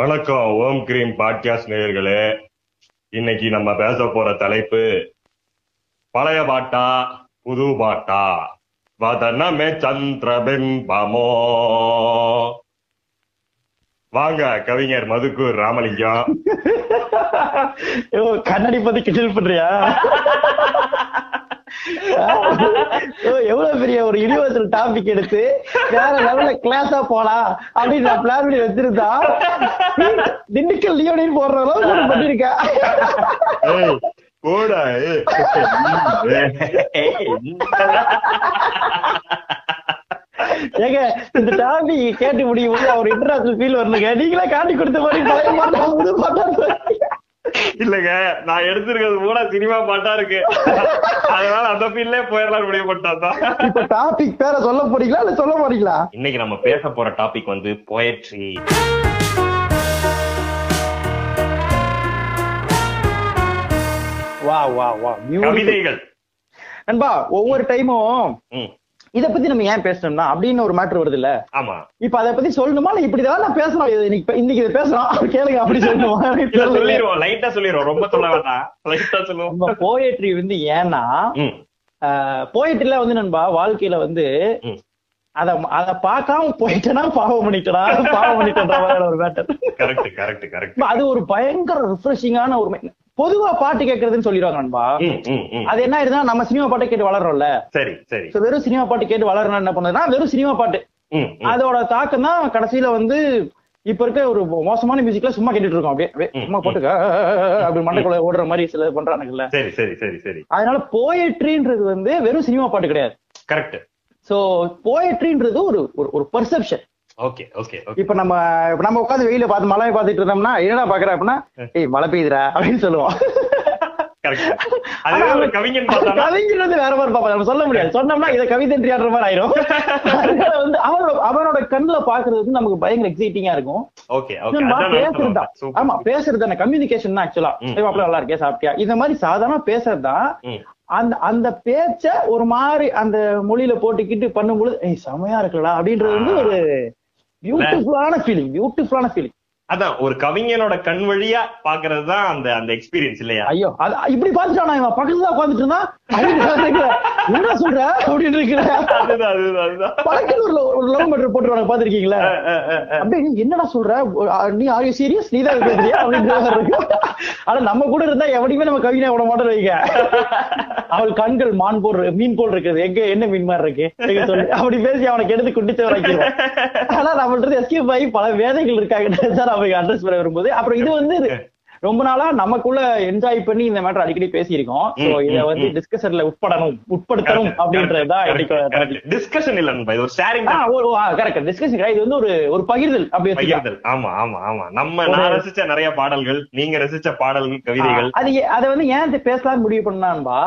வணக்கம் ஓம் cream podcast நேயர்களே. இன்னைக்கு நம்ம பேச போற தலைப்பு பழைய பாட்டா புது பாட்டா? வதனமே சந்திரபிம்பமோ வாங்க கவிஞர் மதுக்கூர் ராமலிங்கம். ஐயோ, கண்ணாடி பத்தி கிண்டல் பண்றியா? எவ்வளவு பெரிய ஒரு யூனிவர்சல் டாபிக் எடுத்து வேற லெவல்ல கிளாஸா போலாம் அப்படின்னு நான் பிளான் பண்ணி வச்சிருந்தா திண்டுக்கல் லியோனின்னு போடுற அளவுக்கு பண்ணிருக்கேன் போடா. ஏங்க இந்த டாபிக் கேட்டு முடியும் போது அவர் இன்டர்நேஷனல் ஃபீல் வரணுங்க. நீங்களே காட்டி கொடுத்த மாதிரி இல்லங்க நான் எடுத்திருக்கிறது கூட சினிமா பாட்டா இருக்கு. அதனால அந்த ஃபீல்லே போயிடலாம் முடிவு பண்ணிட்டாதான் இப்ப டாபிக் பேர சொல்ல போறீங்களா இல்ல சொல்ல போறீங்களா? இன்னைக்கு நம்ம பேச போற டாபிக் வந்து போயட்ரி வா வா வா. கவிதைகள். நண்பா ஒவ்வொரு டைமும் இத பத்தி நம்ம ஏன் பேசணும்னா அப்படின்னு ஒரு மேட்டர் வருது இல்ல ஆமா. இப்ப அத பத்தி சொல்லணுமா? இல்ல இப்படிதான் நான் பேசணும். இன்னைக்கு இன்னைக்கு இதை பேசணும். கேளுங்க அப்படி சொல்லணுமா? சொல்லிடுவோம் லைட்டா சொல்லிடுவோம் ரொம்ப சொல்ல வேண்டாம் லைட்டா சொல்லுவோம். நம்ம போயட்ரி வந்து ஏன்னா போயட்ரில வந்து நண்பா வாழ்க்கையில வந்து. அத அத பார்க்காம போயிட்டேனா பாவம் பண்ணிட்டனா? பாவம் பண்ணிட்டேன்ற மாதிரி ஒரு மேட்டர் கரெக்ட் கரெக்ட் கரெக்ட் அது ஒரு பயங்கர ரிஃப்ரெஷிங்கான ஒரு பொதுவா பாட்டு கேட்கறதுன்னு சொல்லிடுவாங்க நண்பா. அது என்ன ஆயிருதுன்னா நம்ம சினிமா பாட்டை கேட்டு வளர்றோம்ல. சரி சரி. வெறும் சினிமா பாட்டு கேட்டு வளரணும் என்ன பண்ணுதுன்னா வெறும் சினிமா பாட்டு. அதோட தாக்கம் தான் கடைசியில வந்து இப்ப இருக்க ஒரு மோசமான மியூசிக்ல சும்மா கேட்டுட்டு இருக்கோம் அப்படியே சும்மா போட்டு க- அப்படி மண்டைக்குள்ள ஓடுற மாதிரி சில பண்றானுங்கல்ல. சரி சரி சரி சரி. அதனால போயட்ரின்றது வந்து வெறும் சினிமா பாட்டு கிடையாது. கரெக்ட் சோ போயட்ரின்றது ஒரு ஒரு- ஒரு பெர்செப்ஷன் ஓகே ஓகே இப்ப நம்ம நம்ம உட்காந்து வெயில பார்த்து மழையை பார்த்துட்டு இருந்தோம்னா என்னடா பாக்குற அப்படின்னா ஏய் மழை பெய்யுதுடா அப்படின்னு சொல்லுவோம். கவிஞர் வேற மாதிரி பாப்பா நம்ம சொல்ல முடியாது. சொன்னோம்னா இதை மாதிரி ஆயிரும். அதனால வந்து அவனோட அவனோட கண்ணுல பாக்குறது வந்து நமக்கு பயங்கர எக்ஸைட்டிங்கா இருக்கும். பேசுறது தான். ஆமா பேசுறது தானே. கம்யூனிகேஷன் தான் ஆக்சுவலா ம். அப்படி நல்லா இருக்கே சாப்பிட்டியா? இந்த மாதிரி சாதாரண பேசுறது தான். அந்த அந்த பேச்ச ஒரு மாதிரி அந்த மொழியில போட்டுக்கிட்டு பண்ணும்பொழுது ஏய் செமையா இருக்குடா அப்படின்றது வந்து ஒரு பியூட்டிஃபுல்லான ஃபீலிங் பியூட்டிஃபுல்லான ஃபீலிங் அதான் ஒரு கவிஞனோட கண் வழியா பாக்குறது தான் அந்த அந்த எக்ஸ்பீரியன்ஸ் இல்லையா? ஐயோ அது இப்படி பாத்துட்டானா இவன்? பக்கத்துல தான் உட்காந்துட்டு இருந்தான் என்ன சொல்ற? அப்படின்னு இருக்கிற. அதுதான் அதுதான் ஒரு லவ் மேட்டர் போட்டுருவாங்க பாத்திருக்கீங்களா. அப்படியே என்னடா சொல்ற? நீ ஆர் யூ சீரியஸ் நீ தான் பேசுறியா? இருக்கு ஆனா நம்ம கூட இருந்தா எவனையுமே நம்ம கவிஞனை விட மாட்டோம் வைங்க. அவள் கண்கள் மான் போல் மீன் போல் இருக்குது. எங்க என்ன மீன் மாதிரி இருக்கு? சொல்லு. அப்படி பேசி அவனுக்கு எடுத்து குட்டிச்சு வரைக்கும் ஆனா நம்மள்ட்ட எஸ்கேப் ஆகி பல வேதைகள் இருக்காங்க சார் அவங்க அட்ரஸ் பண்ண வரும்போது அப்புறம் இது வந்து ரொம்ப நாளா நமக்குள்ள என்ஜாய் பண்ணி இந்த மேட்டர் அடிக்கடி பேசியிருக்கோம். சோ இத வந்து. டிஸ்கஷன்ல உட்படணும் உட்படுத்தணும் அப்படின்றதுதான் இன்னைக்கு டிஸ்கஷன் இல்ல நண்பா, இது ஒரு ஷேரிங் கரெக்ட் டிஸ்கஷன் இது வந்து ஒரு ஒரு பகிர்தல் அப்படி. பகிர்தல். ஆமா ஆமா ஆமா. நம்ம நான் ரசிச்ச நிறைய பாடல்கள் நீங்க ரசிச்ச பாடல்கள் கவிதைகள். அது அத வந்து ஏன் பேசலாம் முடிவு பண்ணான்பா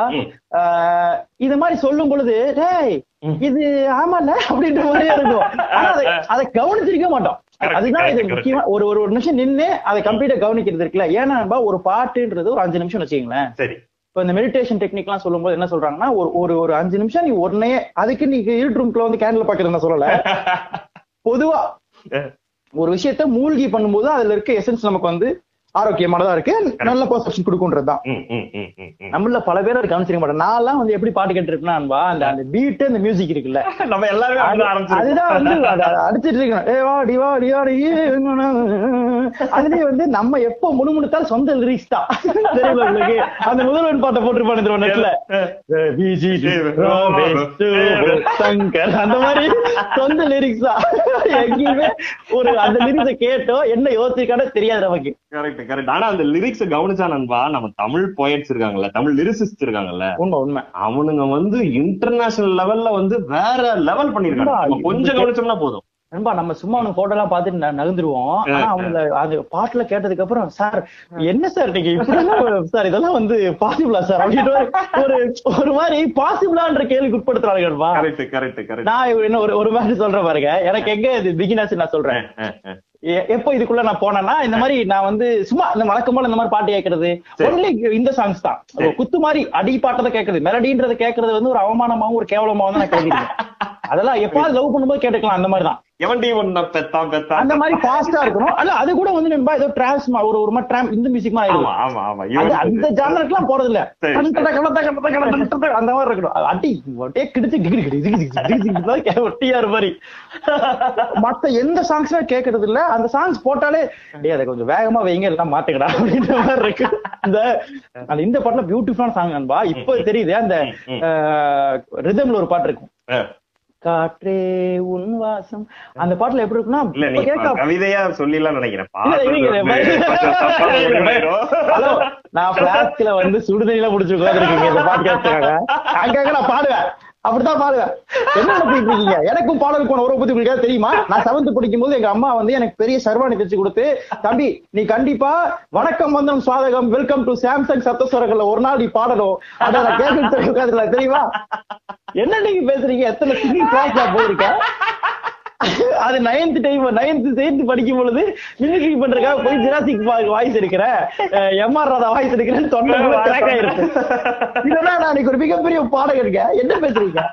இது மாதிரி சொல்லும் பொழுது டேய். இது ஆமால அப்படின்ற மாதிரியே இருக்கும். ஆனா அதை கவனிச்சிருக்க மாட்டோம். அதுதான் இது முக்கியமா. ஒரு ஒரு ஒரு நிமிஷம் நின்னு அதை கம்ப்ளீட்டா கவனிக்கிறது இருக்குல்ல. ஏன்னா ஒரு பாட்டுன்றது ஒரு அஞ்சு நிமிஷம் வச்சுக்கங்களேன். சரி. இப்ப இந்த மெடிடேஷன் டெக்னிக் எல்லாம் சொல்லும்போது என்ன சொல்றாங்கன்னா ஒரு ஒரு ஒரு அஞ்சு நிமிஷம் நீ உடனே அதுக்கு நீ இருட்டு ரூம்குள்ள வந்து கேண்டில் பாக்குறது நான் சொல்லல. பொதுவா ஒரு விஷயத்த மூழ்கி பண்ணும்போது அதுல இருக்க எசன்ஸ் நமக்கு வந்து ஆரோக்கியமானதா இருக்கு. நல்ல பர்செப்ஷன் ம். நம்மள பல பேர் கவனிச்சிருக்க மாட்டேன் நான்லாம் வந்து எப்படி பாட்டு கேட்டுருக்கேன்னா அந்த அந்த பீட் அந்த மியூசிக் இருக்குல்ல. நம்ம எல்லாருமே. அதுதான் வந்து அடிச்சிட்டு இருக்கணும் ஏ வாடி வாடி வாடி அதுலயே வந்து நம்ம எப்ப முணுமுணுத்தால் சொந்த லிரிக்ஸ் தான். தெரியுமா உங்களுக்கு? அந்த முதல்வன் பாட்டை போட்டிருப்பானு இந்த நெட்ல சங்கர் அந்த மாதிரி சொந்த லிரிக்ஸ் தான். எங்கேயுமே ஒரு அந்த லிரிக்ஸ கேட்டோ என்ன யோசிக்கானோ தெரியாது நமக்கு. கரெக்ட் கரெக்ட் ஆனா அந்த லிரிக்ஸ் கவனிச்சா நண்பா நம்ம தமிழ் போயட்ஸ் இருக்காங்கல்ல தமிழ் லிரிசிஸ்ட் இருக்காங்கல்ல உண்மை உண்மை. அவனுங்க வந்து இன்டர்நேஷனல் லெவல்ல வந்து வேற லெவல் பண்ணிருக்காங்க. கொஞ்சம் கவனிச்சோம்னா போதும். நண்பா நம்ம சும்மா அவனுக்கு போட்டோ எல்லாம் பார்த்துட்டு ந- நகர்ந்துருவோம். ஆனா அவனுங்க அது பாட்டுல கேட்டதுக்கு அப்புறம் சார் என்ன சார் நீங்க இப்படி சார் இதெல்லாம் வந்து பாசிபிளா சார்? அப்படின்ற மாதிரி ஒரு ஒரு மாதிரி பாசிபிளான்ற கேள்விக்கு உட்படுத்துறாங்க நண்பா. கரெக்ட் கரெக்ட் கரெக்ட் நான் என்ன ஒரு ஒரு மாதிரி சொல்றேன் பாருங்க. எனக்கு எங்க இது பிகினர்ஸ் நான் சொல்றேன். எப்போ இதுக்குள்ள நான் போனேன்னா இந்த மாதிரி நான் வந்து சும்மா இந்த வழக்கம் போல இந்த மாதிரி பாட்டு கேட்கறது. ஒன்லி இந்த சாங்ஸ் தான். குத்து மாதிரி அடி பாட்டதை கேட்கறது. மெலடின்றத கேட்கறது வந்து ஒரு அவமானமாவும் ஒரு கேவலமாவும் தான் நான் கேட்கிறேன் அதெல்லாம் எப்பாவது லவ் பண்ணும்போது கேட்டுக்கலாம் அந்த மாதிரி தான். எவன்டி ஒன்ன பெத்தான் பெத்தான். அந்த மாதிரி ஃபாஸ்டா இருக்கணும். அல்ல அது கூட வந்து நண்பா ஏதோ டிரான்ஸ் ஒரு ஒரு மாதிரி இந்த மியூசிக் மாதிரி ஆமா ஆமா அந்த ஜானருக்குலாம் போறது இல்ல கணத்த கணத்த கணத்த அந்த மாதிரி இருக்கணும். அடி ஒட்டே கிடிச்சு கிடி கிடி கிடி கிடி கிடி கிடி கிடி ஒட்டியார் மாதிரி. மத்த எந்த சாங்ஸ்மே கேக்குறது இல்ல அந்த சாங்ஸ் போட்டாலே டேய் அதை கொஞ்சம் வேகமா வைங்க எல்லாம் மாத்துக்கடா அப்படின்ற மாதிரி இருக்கு. இந்த அந்த இந்த பாட்டுல பியூட்டிஃபுல்லான சாங் நண்பா இப்ப தெரியுது அந்த ரிதம்ல ஒரு பாட்டு இருக்கும். காற்றே உன் வாசம். அந்த பாட்டுல எப்படி இருக்குன்னா கவிதையா சொல்லிலாம் நினைக்கிறேன். நான் பிளாஸ்க்ல வந்து சுடுதண்ணில முடிச்சு உட்காந்துருக்கீங்க இந்த பாட்காஸ்டுக்காக அங்கங்க நான் பாடுவேன். அப்படித்தான் பாடுவேன். என்ன நினைச்சிட்டு இருக்கீங்க? எனக்கும் பாடலுக்கு போன உறவு பத்தி உங்களுக்கு தெரியுமா? நான் செவன்த் படிக்கும் போது எங்க அம்மா வந்து எனக்கு பெரிய சர்வாணி தச்சு கொடுத்து தம்பி நீ கண்டிப்பா வணக்கம் வந்தனம் சுவாதகம் வெல்கம் டு சாம்சங் சத்தஸ்வரங்கள்ல ஒரு நாள் நீ பாடணும். அதை நான் கேட்டு தெரியுமா? என்ன நீங்க பேசுறீங்க? எத்தனை சிங்கிங் கிளாஸ் நான் போயிருக்கேன்? அது நைன்த் டைம் நைன்த் சேர்த்து படிக்கும் பொழுது மிமிக்ரி பண்றதுக்காக போய் ஜிராசிக் வாய்ஸ் எடுக்கிற எம் ஆர் ராதா வாய்ஸ் எடுக்கிறேன்னு தொண்டை கிராக் ஆயிருக்கு இதெல்லாம் நான் இன்னைக்கு ஒரு மிகப்பெரிய பாடம் இருக்கேன். என்ன பேசுறீங்க?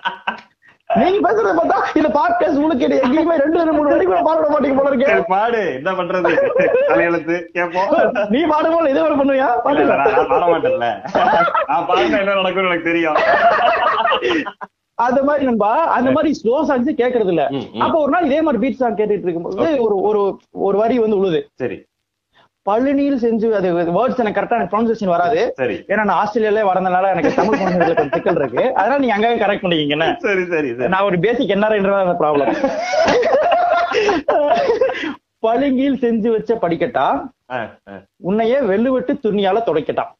நீங்க பேசுறத பார்த்தா இந்த பாட்காஸ்ட் என்ன எங்கேயுமே ரெண்டு ரெண்டு மூணு வரைக்கும் பாட மாட்டீங்க போல இருக்கேன் பாடு. என்ன பண்றது? தலையெழுத்து. கேப்போம் நீ பாடும்போது இதே ஒரு பண்ணுவியா? பாட்டு பாட மாட்டேன்ல. நான் பாடினா என்ன நடக்கும்னு எனக்கு தெரியும். அந்த மாதிரி நண்பா அந்த மாதிரி ஸ்லோ சாங்ஸ் கேக்குறது இல்ல. அப்ப ஒரு நாள் இதே மாதிரி பீட் சாங் கேட்டுட்டு இருக்கும்போது ஒரு ஒரு ஒரு வரி வந்து உழுது. சரி. பழனியில் செஞ்சு அது வேர்ட்ஸ் எனக்கு கரெக்டா எனக்கு ப்ரொனன்சியேஷன் வராது. ஏன்னா நான் ஆஸ்திரேலியால வளர்ந்தனால எனக்கு தமிழ் ப்ரொனன்சியேஷன்ல கொஞ்சம் சிக்கல் இருக்கு. அதனால நீங்க அங்கங்க கரெக்ட் பண்ணிக்கிங்க என்ன? சரி சரி நான் ஒரு பேசிக் என்ன ப்ராப்ளம் பளிங்கில் செஞ்சு வச்ச படிக்கட்டா. உன்னையே வெள்ளுவெட்டு துணியால துடைக்கட்டான்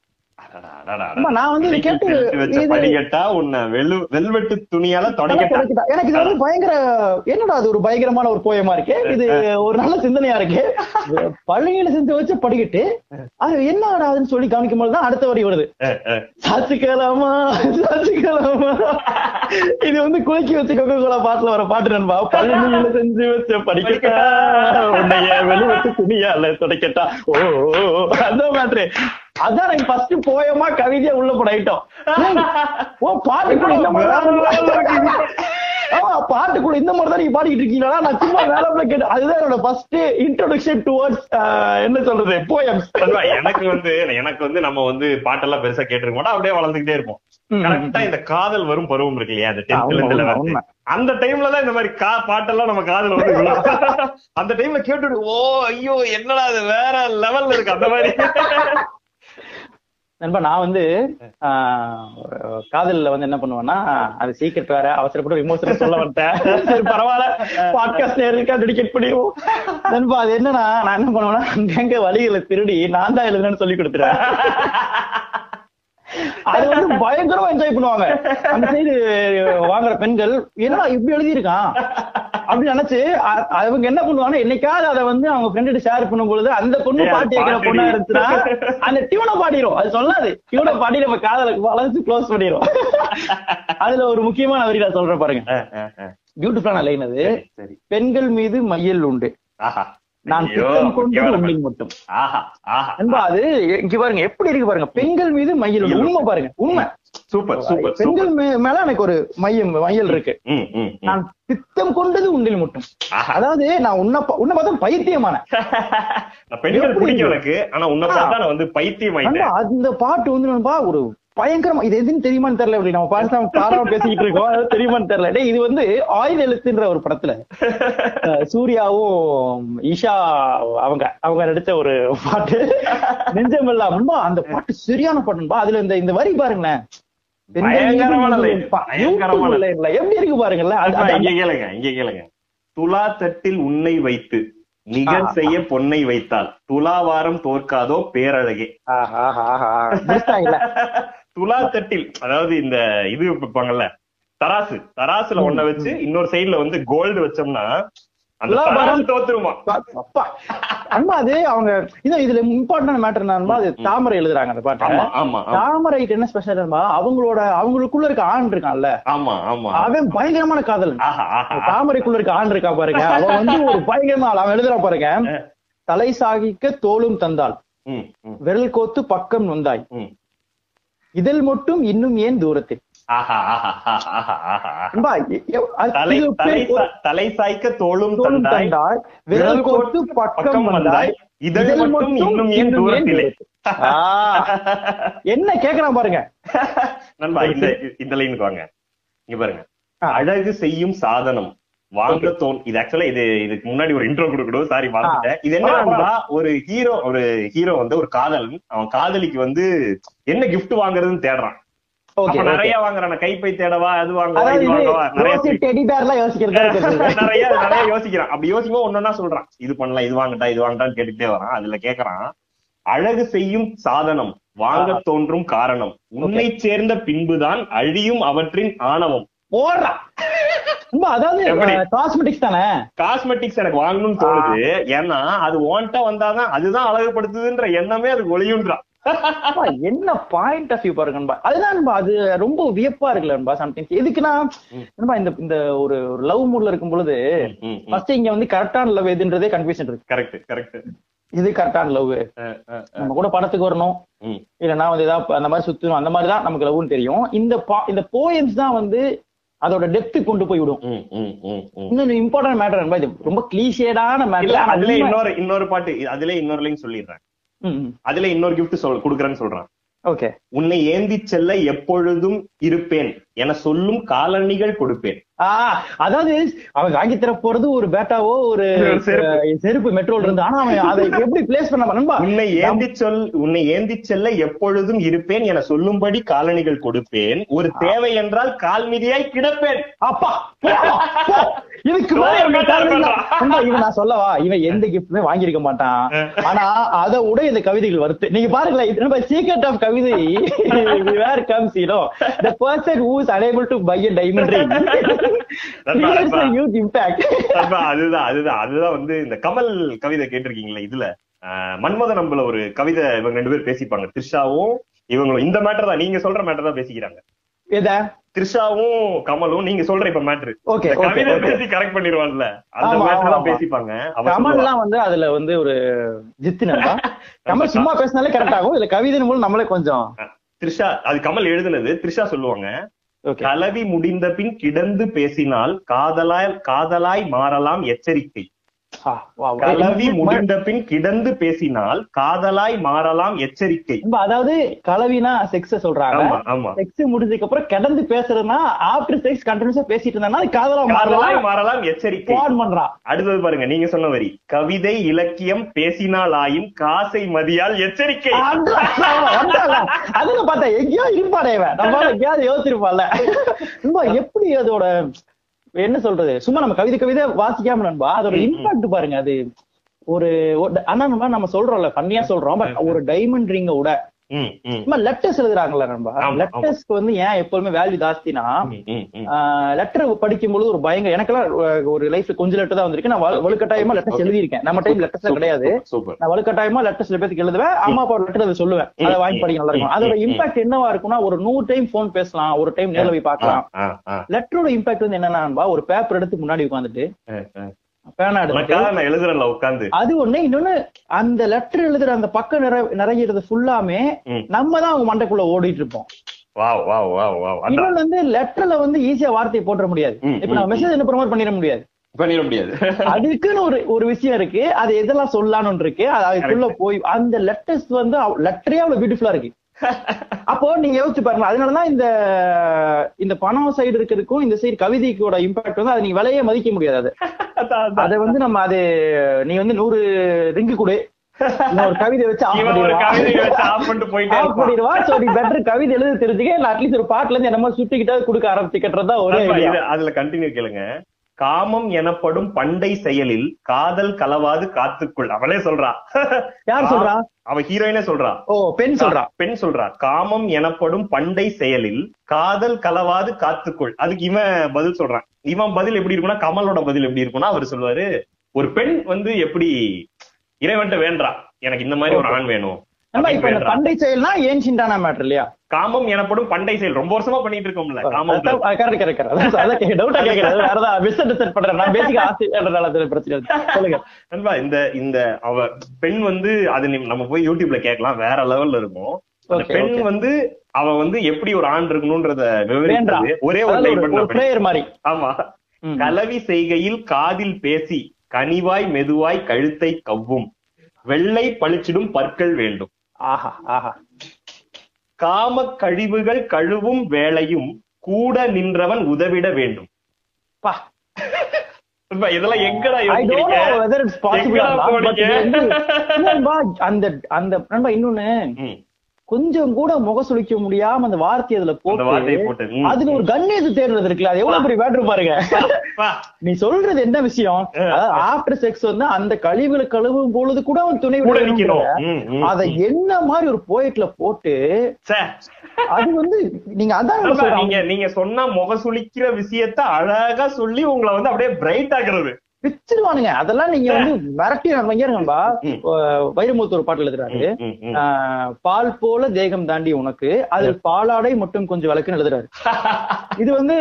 நான் வந்து கேட்டு படிக்கட்டா உன்னை வெள்ளு வெல்வெட்டு துணியால தொடக்கட்டா எனக்கு இது வந்து பயங்கர என்னடா அது ஒரு பயங்கரமான ஒரு போயமா இருக்கு இது ஒரு நல்ல சிந்தனையா இருக்கு பள்ளியில செஞ்சு வச்ச படிக்கட்டு அது என்னடா அதுன்னு சொல்லி கவனிக்கும் போதுதான் அடுத்த வரி வருது சாச்சுக்கலாமா சாச்சுக்கலாமா இது வந்து குலுக்கி வச்சு கொக்கோ கோலா பாட்டுல வர பாட்டு நண்பா பள்ளியில செஞ்சு வச்ச படிக்கட்டா உன்னைய வெளிவச்சு துணியால துடைக்கட்டா ஓ, அந்த மாதிரி அதான் எனக்கு ஃபர்ஸ்ட் போயமா கவிதையா உள்ள படையிட்டோம் ஓ பாட்டுக்குள்ள இந்த மாதிரி தான் ஆமா பாட்டுக்குள்ள இந்த மாதிரி தான் நீங்க பாடிக்கிட்டு இருக்கீங்களா? நான் சும்மா வேலை கேட்டு அதுதான் என்னோட ஃபர்ஸ்ட் இன்ட்ரோடக்ஷன் டுவர்ட்ஸ் என்ன சொல்றது போயம்ஸ் எனக்கு வந்து எனக்கு வந்து நம்ம வந்து பாட்டெல்லாம் பெருசா கேட்டிருக்க மாட்டோம் அப்படியே வளர்ந்துகிட்டே இருப்போம். கரெக்டா இந்த காதல் வரும் பருவம் இருக்கு இல்லையா? அந்த டென்த்ல இருந்து உண்மை, 11th. உண்மை. அந்த டைம்ல தான் இந்த மாதிரி கா பாட்டெல்லாம் நம்ம காதுல வந்து. அந்த டைம்ல கேட்டு ஓ ஐயோ என்னடா அது வேற லெவல்ல இருக்கு அந்த மாதிரி. நண்பா நான் வந்து ஆஹ், காதல்ல வந்து என்ன பண்ணுவேன்னா அது சீக்கிரம் வேற அவசரப்பட்டு இமோஷனல் சொல்ல வந்தேன் பரவாயில்ல. பாட்காஸ்ட் இருக்கா டெடிகேட் பண்ணிடுவோம். நண்பா அது என்னன்னா நான் என்ன பண்ணுவேன்னா அங்கங்க வழிகளை திருடி நான் தான் எழுதுனேன்னு சொல்லி கொடுத்துறேன் அது வந்து பயங்கரமா என்ஜாய் பண்ணுவாங்க. அந்த சைடு வாங்குற பெண்கள் என்னடா இப்படி எழுதியிருக்கான்? அப்படி நினைச்சு அவங்க என்ன பண்ணுவாங்கன்னா என்னைக்காவது அதை வந்து அவங்க ஃப்ரெண்டு ஷேர் பண்ணும் பொழுது அந்த பொண்ணு பாட்டு கேட்கிற. பொண்ணா இருந்துச்சுன்னா அந்த டியூனை பாடிரும். அது சொல்லாது. டியூனை பாடி நம்ம காதலுக்கு வளர்ந்து க்ளோஸ் பண்ணிரும். அதுல ஒரு முக்கியமான வரி நான் சொல்றேன் பாருங்க. பியூட்டிஃபுல்லான லைன் அது. பெண்கள் மீது மையல் உண்டு. நான் குற்றம் கொண்டு மட்டும். ஆஹா ஆஹா அது இங்க பாருங்க எப்படி இருக்கு பாருங்க? பெண்கள் மீது மையல் உண்மை பாருங்க உண்மை. சூப்பர் சூப்பர் பெண்கள் மேல எனக்கு ஒரு மையம் மையல் இருக்கு. நான் பித்தம் கொண்டது உண்டில் மட்டும். அதாவது நான் உன்னை உன்னை பார்த்தா பைத்தியமான நான் பெண்கள் பிடிக்கும்? எனக்கு ஆனா உன்னை பார்த்தா நான் வந்து பைத்தியம் அந்த பாட்டு வந்து நண்பா ஒரு பயங்கரமா இது எதுன்னு தெரியுமான்னு தெரியல இப்படி நம்ம பாட்டு பாடாம பேசிக்கிட்டு இருக்கோம். அது தெரியுமான்னு தெரியல. டேய் இது வந்து ஆயுத எழுத்துன்ற ஒரு படத்துல. சூர்யாவும் ஈஷா அவங்க அவங்க நடிச்ச ஒரு பாட்டு. நெஞ்சமெல்லாம் நண்பா அந்த பாட்டு சரியான பாட்டு நண்பா அதுல இந்த இந்த வரி பாருங்களேன். எப்படி இருக்கு அது- இங்க கேளுங்க இங்க கேளுங்க. துலா தட்டில் உன்னை வைத்து நிகர் செய்ய பொன்னை வைத்தால் துலாவாரம் தோற்காதோ பேரழகே. துலா தட்டில் அதாவது இந்த இது வைப்பாங்கல்ல தராசு. தராசுல ஒன்ன வச்சு இன்னொரு சைடுல வந்து கோல்டு வச்சோம்னா அது அவங்க இது இதுல இம்பார்ட்டன்ட் மேட்டர் என்னன்னா அது தாமரை எழுதுறாங்க அந்த பாட்டை. தாமரைக்கு என்ன ஸ்பெஷல் அவங்களோட அவங்களுக்குள்ள இருக்க ஆண் இருக்கான்ல. ஆமா ஆமா. அவன் பயங்கரமான ஆஹா தாமரைக்குள்ள இருக்க ஆண் இருக்கா பாருங்க. அவன் வந்து ஒரு பயங்கரமா. அவன் எழுதுறான் பாருங்க. தலை சாகிக்க தோளும் தந்தாள். விரல் கோத்து பக்கம் நொந்தாய். ம். இதழ் மட்டும் இன்னும் ஏன் தூரத்தில்? ஆஹா ஆஹா ஆஹா ஆஹா ஆஹா. நண்பா, எ- எ- அது- தலை சாய்க்க தோளும் தந்தாய். விரல் கோர்த்து பக்கம் வந்தாய். இதழ் மட்டும் இன்னும் ஏன் தூரத்திலே? என்ன கேக்குறான் பாருங்க. நண்பா இந்த இந்த லைனுக்கு வாங்க. இங்க பாருங்க. அழகு செய்யும் சாதனம். வாங்க. தோன் இது ஆக்சுவலா இது இதுக்கு முன்னாடி ஒரு இன்ட்ரோ கொடுக்கணும். சாரி மறந்துட்டேன். இது என்ன ஒரு ஹீரோ ஒரு ஹீரோ வந்து ஒரு காதலன். அவன் காதலிக்கு வந்து என்ன gift வாங்குறதுன்னு தேடுறான். நிறைய வாங்குறான். கைப்பை தேடவா அது வாங்கவா இது வாங்கவா நிறைய. நிறைய நிறைய யோசிக்கிறான். அப்படி யோசிக்கும் ஒன்னொன்னா சொல்றான். இது பண்ணலாம் இது வாங்கட்டா இது வாங்கட்டான்னு கேட்டுட்டே வரான். அதுல கேக்குறான் அழகு செய்யும் சாதனம் வாங்க தோன்றும் காரணம். உன்னை சேர்ந்த பின்புதான் அழியும் அவற்றின் ஆணவம். போடுறா நண்பா, அதாவது? காஸ்மெட்டிக்ஸ் தானே? காஸ்மெட்டிக்ஸ் எனக்கு வாங்கணும்னு தோணுது. ஏன்னா அது வாண்ட்டா வந்தாதான் அதுதான் அழகுபடுத்துதுன்ற எண்ணமே அது ஒளியுன்றான் என்ன பாயிண்ட் ஆஃப் வியூ பாருங்க நண்பா அதுதான் நண்பா அது ரொம்ப வியப்பா இருக்குல்ல நண்பா சம்டைம்ஸ் எதுக்குன்னா நண்பா இந்த இந்த ஒரு லவ் மூட்ல இருக்கும் பொழுது ஃபர்ஸ்ட் இங்க வந்து கரெக்டான லவ் எதுன்றதே கன்ஃபியூஷன் இருக்கு. கரெக்ட் கரெக்ட் இது கரெக்டான லவ் நம்ம கூட படத்துக்கு வரணும். இல்லைன்னா வந்து ஏதாவது அந்த மாதிரி சுத்தணும். அந்த மாதிரி தான் நமக்கு லவ்னு தெரியும். இந்த இந்த போயம்ஸ் தான் வந்து அதோட டெப்த் கொண்டு போய் விடும். இன்னொரு இம்பார்ட்டன்ட் மேட்டர் நண்பா இது. ரொம்ப கிளீஷேடான இல்ல அதுல மேட்டர் இன்னொரு இன்னொரு பாட்டு அதுல இன்னொரு லைன் சொல்லிடுறேன். அதுல இன்னொரு gift சொல் குடுக்கறேன்னு சொல்றான். ஓகே உன்னை ஏந்திச் செல்ல எப்பொழுதும் இருப்பேன். என சொல்லும் காலணிகள் கொடுப்பேன். ஆஹ் அதாவது அவன் வாங்கி தர போறது ஒரு பேட்டாவோ ஒரு செருப்பு. மெட்ரோல இருந்து. ஆனா அவன் அதை எப்படி பிளேஸ் பண்ண நண்பா உன்னை ஏந்திச் சொல் உன்னை ஏந்திச் செல்ல எப்பொழுதும் இருப்பேன் என சொல்லும்படி காலணிகள் கொடுப்பேன். ஒரு தேவை என்றால் கால் மிதியாய் கிடப்பேன். அப்பா. இதுக்கு இவன் நான் சொல்லவா? இவன் எந்த கிஃப்ட்டுமே வாங்கியிருக்க மாட்டான். ஆனா அதை விட இந்த கவிதைகள் வருது நீங்க பாருங்களேன் சீக்ரெட் ஆஃப் கவிதை. Where comes you know the person who is unable to buy a diamond ring. நண்பா. a huge impact. அதுதான் அதுதான். அதுதான் வந்து இந்த கமல் கவிதை கேட்டிருக்கீங்களா இதுல. மன்மத நம்பல ஒரு கவிதை இவங்க ரெண்டு பேரும் பேசிப்பாங்க. த்ரிஷாவும் இவங்களும். இந்த மேட்டர் தான். நீங்க சொல்ற மேட்டர் தான் பேசிக்கிறாங்க. த்ரிஷாவும் கமலும் நீங்க சொல்ற இப்ப மேட்ரு Okay, okay, கவிதை. பேசி கரெக்ட் பண்ணிடுவான்ல அந்த மேட்டர் தான். பேசிப்பாங்க. கமல்லாம் வந்து அதுல வந்து ஒரு ஜித்து நண்பா. கமல் சும்மா பேசினாலே கரெக்ட் ஆகும். இதுல கவிதை மூலம் நம்மளே கொஞ்சம் த்ரிஷா அது கமல் எழுதுனது. த்ரிஷா சொல்லுவாங்க. ஓகே கலவி முடிந்த பின் கிடந்து பேசினால் காதலாய் காதலாய் மாறலாம் எச்சரிக்கை. கலவி முடிந்த பின் கிடந்து பேசினால் காதலாய் மாறலாம் எச்சரிக்கை. அதாவது கலவினா செக்ஸ் சொல்றாங்க. செக்ஸ் முடிஞ்சதுக்கு அப்புறம் கிடந்து பேசுறதுன்னா ஆஃப்டர் செக்ஸ் கண்டினியூஸா பேசிட்டு இருந்தா காதலா மாறலாம்? மாறலாம் எச்சரிக்கை. பாட் பண்றான் அடுத்தது பாருங்க நீங்க சொன்ன வரி. கவிதை இலக்கியம் பேசினாலாயின் காசை மதியால் எச்சரிக்கை. அதுல பார்த்தா எங்கேயோ இருப்பாடே நம்ம எங்கேயாவது யோசிச்சிருப்பான்ல. எப்படி அதோட என்ன சொல்றது? சும்மா நம்ம கவிதை கவிதை வாசிக்காம நண்பா அதோட இம்பாக்ட் பாருங்க அது ஒரு ஆனா நம்ம நம்ம சொல்றோம்ல பண்ணியா சொல்றோம் பட் ஒரு டைமண்ட் ரிங்க விட சும்மா லெட்டர்ஸ் ஆமா, ஆமா. லெட்டர்ஸ்க்கு வந்து ஏன் எப்பவுமே வேல்யூ ஜாஸ்தினா. லெட்டர் படிக்கும் பொழுது ஒரு பயங்கர எனக்கெல்லாம் ஒரு லைஃப்ல கொஞ்சம் லெட்டர் தான் வந்திருக்கு. நான் வலு- வலுக்கட்டாயமா லெட்டர்ஸ். எழுதியிருக்கேன். நம்ம டைம் லெட்டர்ஸ் கிடையாது. நான் வலுக்கட்டாயமா லெட்டர் சில பேருக்கு எழுதுவேன். அம்மா அப்பா லெட்டர் அதை சொல்லுவேன். அதை வாங்கி படிக்க நல்லா இருக்கும். அதோட இம்பாக்ட் என்னவா இருக்கும்னா ஒரு நூறு டைம் போன் பேசலாம். ஒரு டைம் நேர்ல போய் பார்க்கலாம். லெட்டரோட இம்பாக்ட் வந்து என்னன்னா ஒரு பேப்பர் எடுத்து முன்னாடி உட்காந்துட்டு. பேனா எடுத்து உனக்காக நான் எழுதுறேன்ல உட்காந்து அது ஒண்ணு. இன்னொன்னு அந்த லெட்டர் எழுதுற அந்த பக்கம் நிறை நிறையிறது ஃபுல்லாமே. நம்ம தான் அவங்க மண்டைக்குள்ள ஓடிட்டு இருப்போம். இன்னொன்னு வந்து லெட்டர்ல வந்து ஈஸியா வார்த்தையை போட்டுற முடியாது. இப்ப நம்ம மெசேஜ் என்ன ப்ரொமோட் பண்ணிட முடியாது. பண்ணிட முடியாது. அதுக்குன்னு ஒரு ஒரு விஷயம் இருக்கு. அது எதெல்லாம் சொல்லலாம்னு இருக்கு. அது அதுக்குள்ள போய் அந்த லெட்டர்ஸ் வந்து லெட்டரே அவ்வளவு பியூட்டிஃபுல்லா இருக்கு. அப்போ நீங்க யோசிச்சு பாருங்க. அதனாலதான் இந்த இந்த பணம் சைடு இருக்கிறதுக்கும் இந்த சைடு கவிதைக்கோட இம்பாக்ட் வந்து அதை நீங்க விலையே மதிக்க முடியாது அது. அதை வந்து நம்ம அது நீ வந்து நூறு ரிங்கு கொடு. ஒரு கவிதை வச்சு ஆஃப் பண்ணிடுவா கவிதை எழுத தெரிஞ்சுக்க. அட்லீஸ்ட் ஒரு பாட்டுல இருந்து என்னமோ சுட்டிக்கிட்டா கொடுக்க ஆரம்பிச்சுக்கிட்டதான் ஒரே அதுல கண்டினியூ கேளுங்க. காமம் எனப்படும் பண்டை செயலில் காதல் கலவாது காத்துக்குள். அவளே சொல்றா. யார் சொல்றா? அவ ஹீரோயினே சொல்றா. ஓ பெண் சொல்றா. பெண் சொல்றா. காமம் எனப்படும் பண்டை செயலில் காதல் கலவாது காத்துக்குள். அதுக்கு இவன் பதில் சொல்றான். இவன் பதில் எப்படி இருக்கும்னா கமலோட பதில் எப்படி இருக்கும்னா அவர் சொல்லுவாரு ஒரு பெண் வந்து எப்படி இறைவன்ட்ட வேண்டா. எனக்கு இந்த மாதிரி ஒரு ஆண் வேணும். பண்டை செயல்னா ஏன்ஷிண்டான மேட்டர் இல்லையா? காமம் எனப்படும் பண்டை செயல். ரொம்ப வருஷமா பண்ணிட்டு இருக்கோம்ல காமம் கரெக்ட் கரெக்ட் கரெக்ட் அதான் டவுட்டா கேக்குறது வேற ஏதாவது மிஸ் அண்டர்ஸ்டாண்ட் பண்றேன். நான் பேசிக் ஆசைன்றதால அது பிரச்சனை இல்லை. சொல்லுங்க. நண்பா இந்த இந்த அவ பெண் வந்து அது நம்ம போய் யூடியூப்ல கேட்கலாம். வேற லெவல்ல இருக்கும். பெண். வந்து அவ வந்து எப்படி ஒரு ஆண் இருக்கணும்ன்றத விவரிக்கிறது. ஒரே ஒரு. பிளேயர் மாதிரி. ஆமா. கலவி செய்கையில் காதில் பேசி கனிவாய் மெதுவாய் கழுத்தை கவ்வும். வெள்ளை பளிச்சிடும் பற்கள் வேண்டும். ஆஹா ஆஹா. காம கழிவுகள் கழுவும் வேளையும் கூட நின்றவன் உதவிட வேண்டும். பா. இதெல்லாம் எங்கடா? அந்த அந்த நண்பா இன்னொன்னு. கொஞ்சம் கூட முக சுளிக்க முடியாம அந்த வார்த்தை அதுல வார்த்தையை போட்டு அதுல ஒரு கணேசு தேடுறது இருக்குல்ல அது எவ்வளவு பெரிய மேட்ரு பாருங்க. நீ சொல்றது என்ன விஷயம்? ஆஃப்டர் செக்ஸ் வந்து அந்த கழிவுகளை கழுவும் பொழுது கூட அவன் துணை அத என்ன மாதிரி ஒரு போயட்ல போட்டு. அது வந்து நீங்க அதான் நீங்க நீங்க சொன்ன முக சுளிக்கிற விஷயத்த அழகா சொல்லி உங்களை வந்து அப்படியே பிரைட் ஆக்குறது. பிச்சிருவானுங்க அதெல்லாம் நீங்க வந்து மிரட்டி நண்பா ம். வைரமுத்து ஒரு பாட்டுல எழுதுறாரு. பால் போல தேகம் தாண்டி உனக்கு அதில் பாலாடை மட்டும் கொஞ்சம் விளக்குன்னு எழுதுறாரு. இது வந்து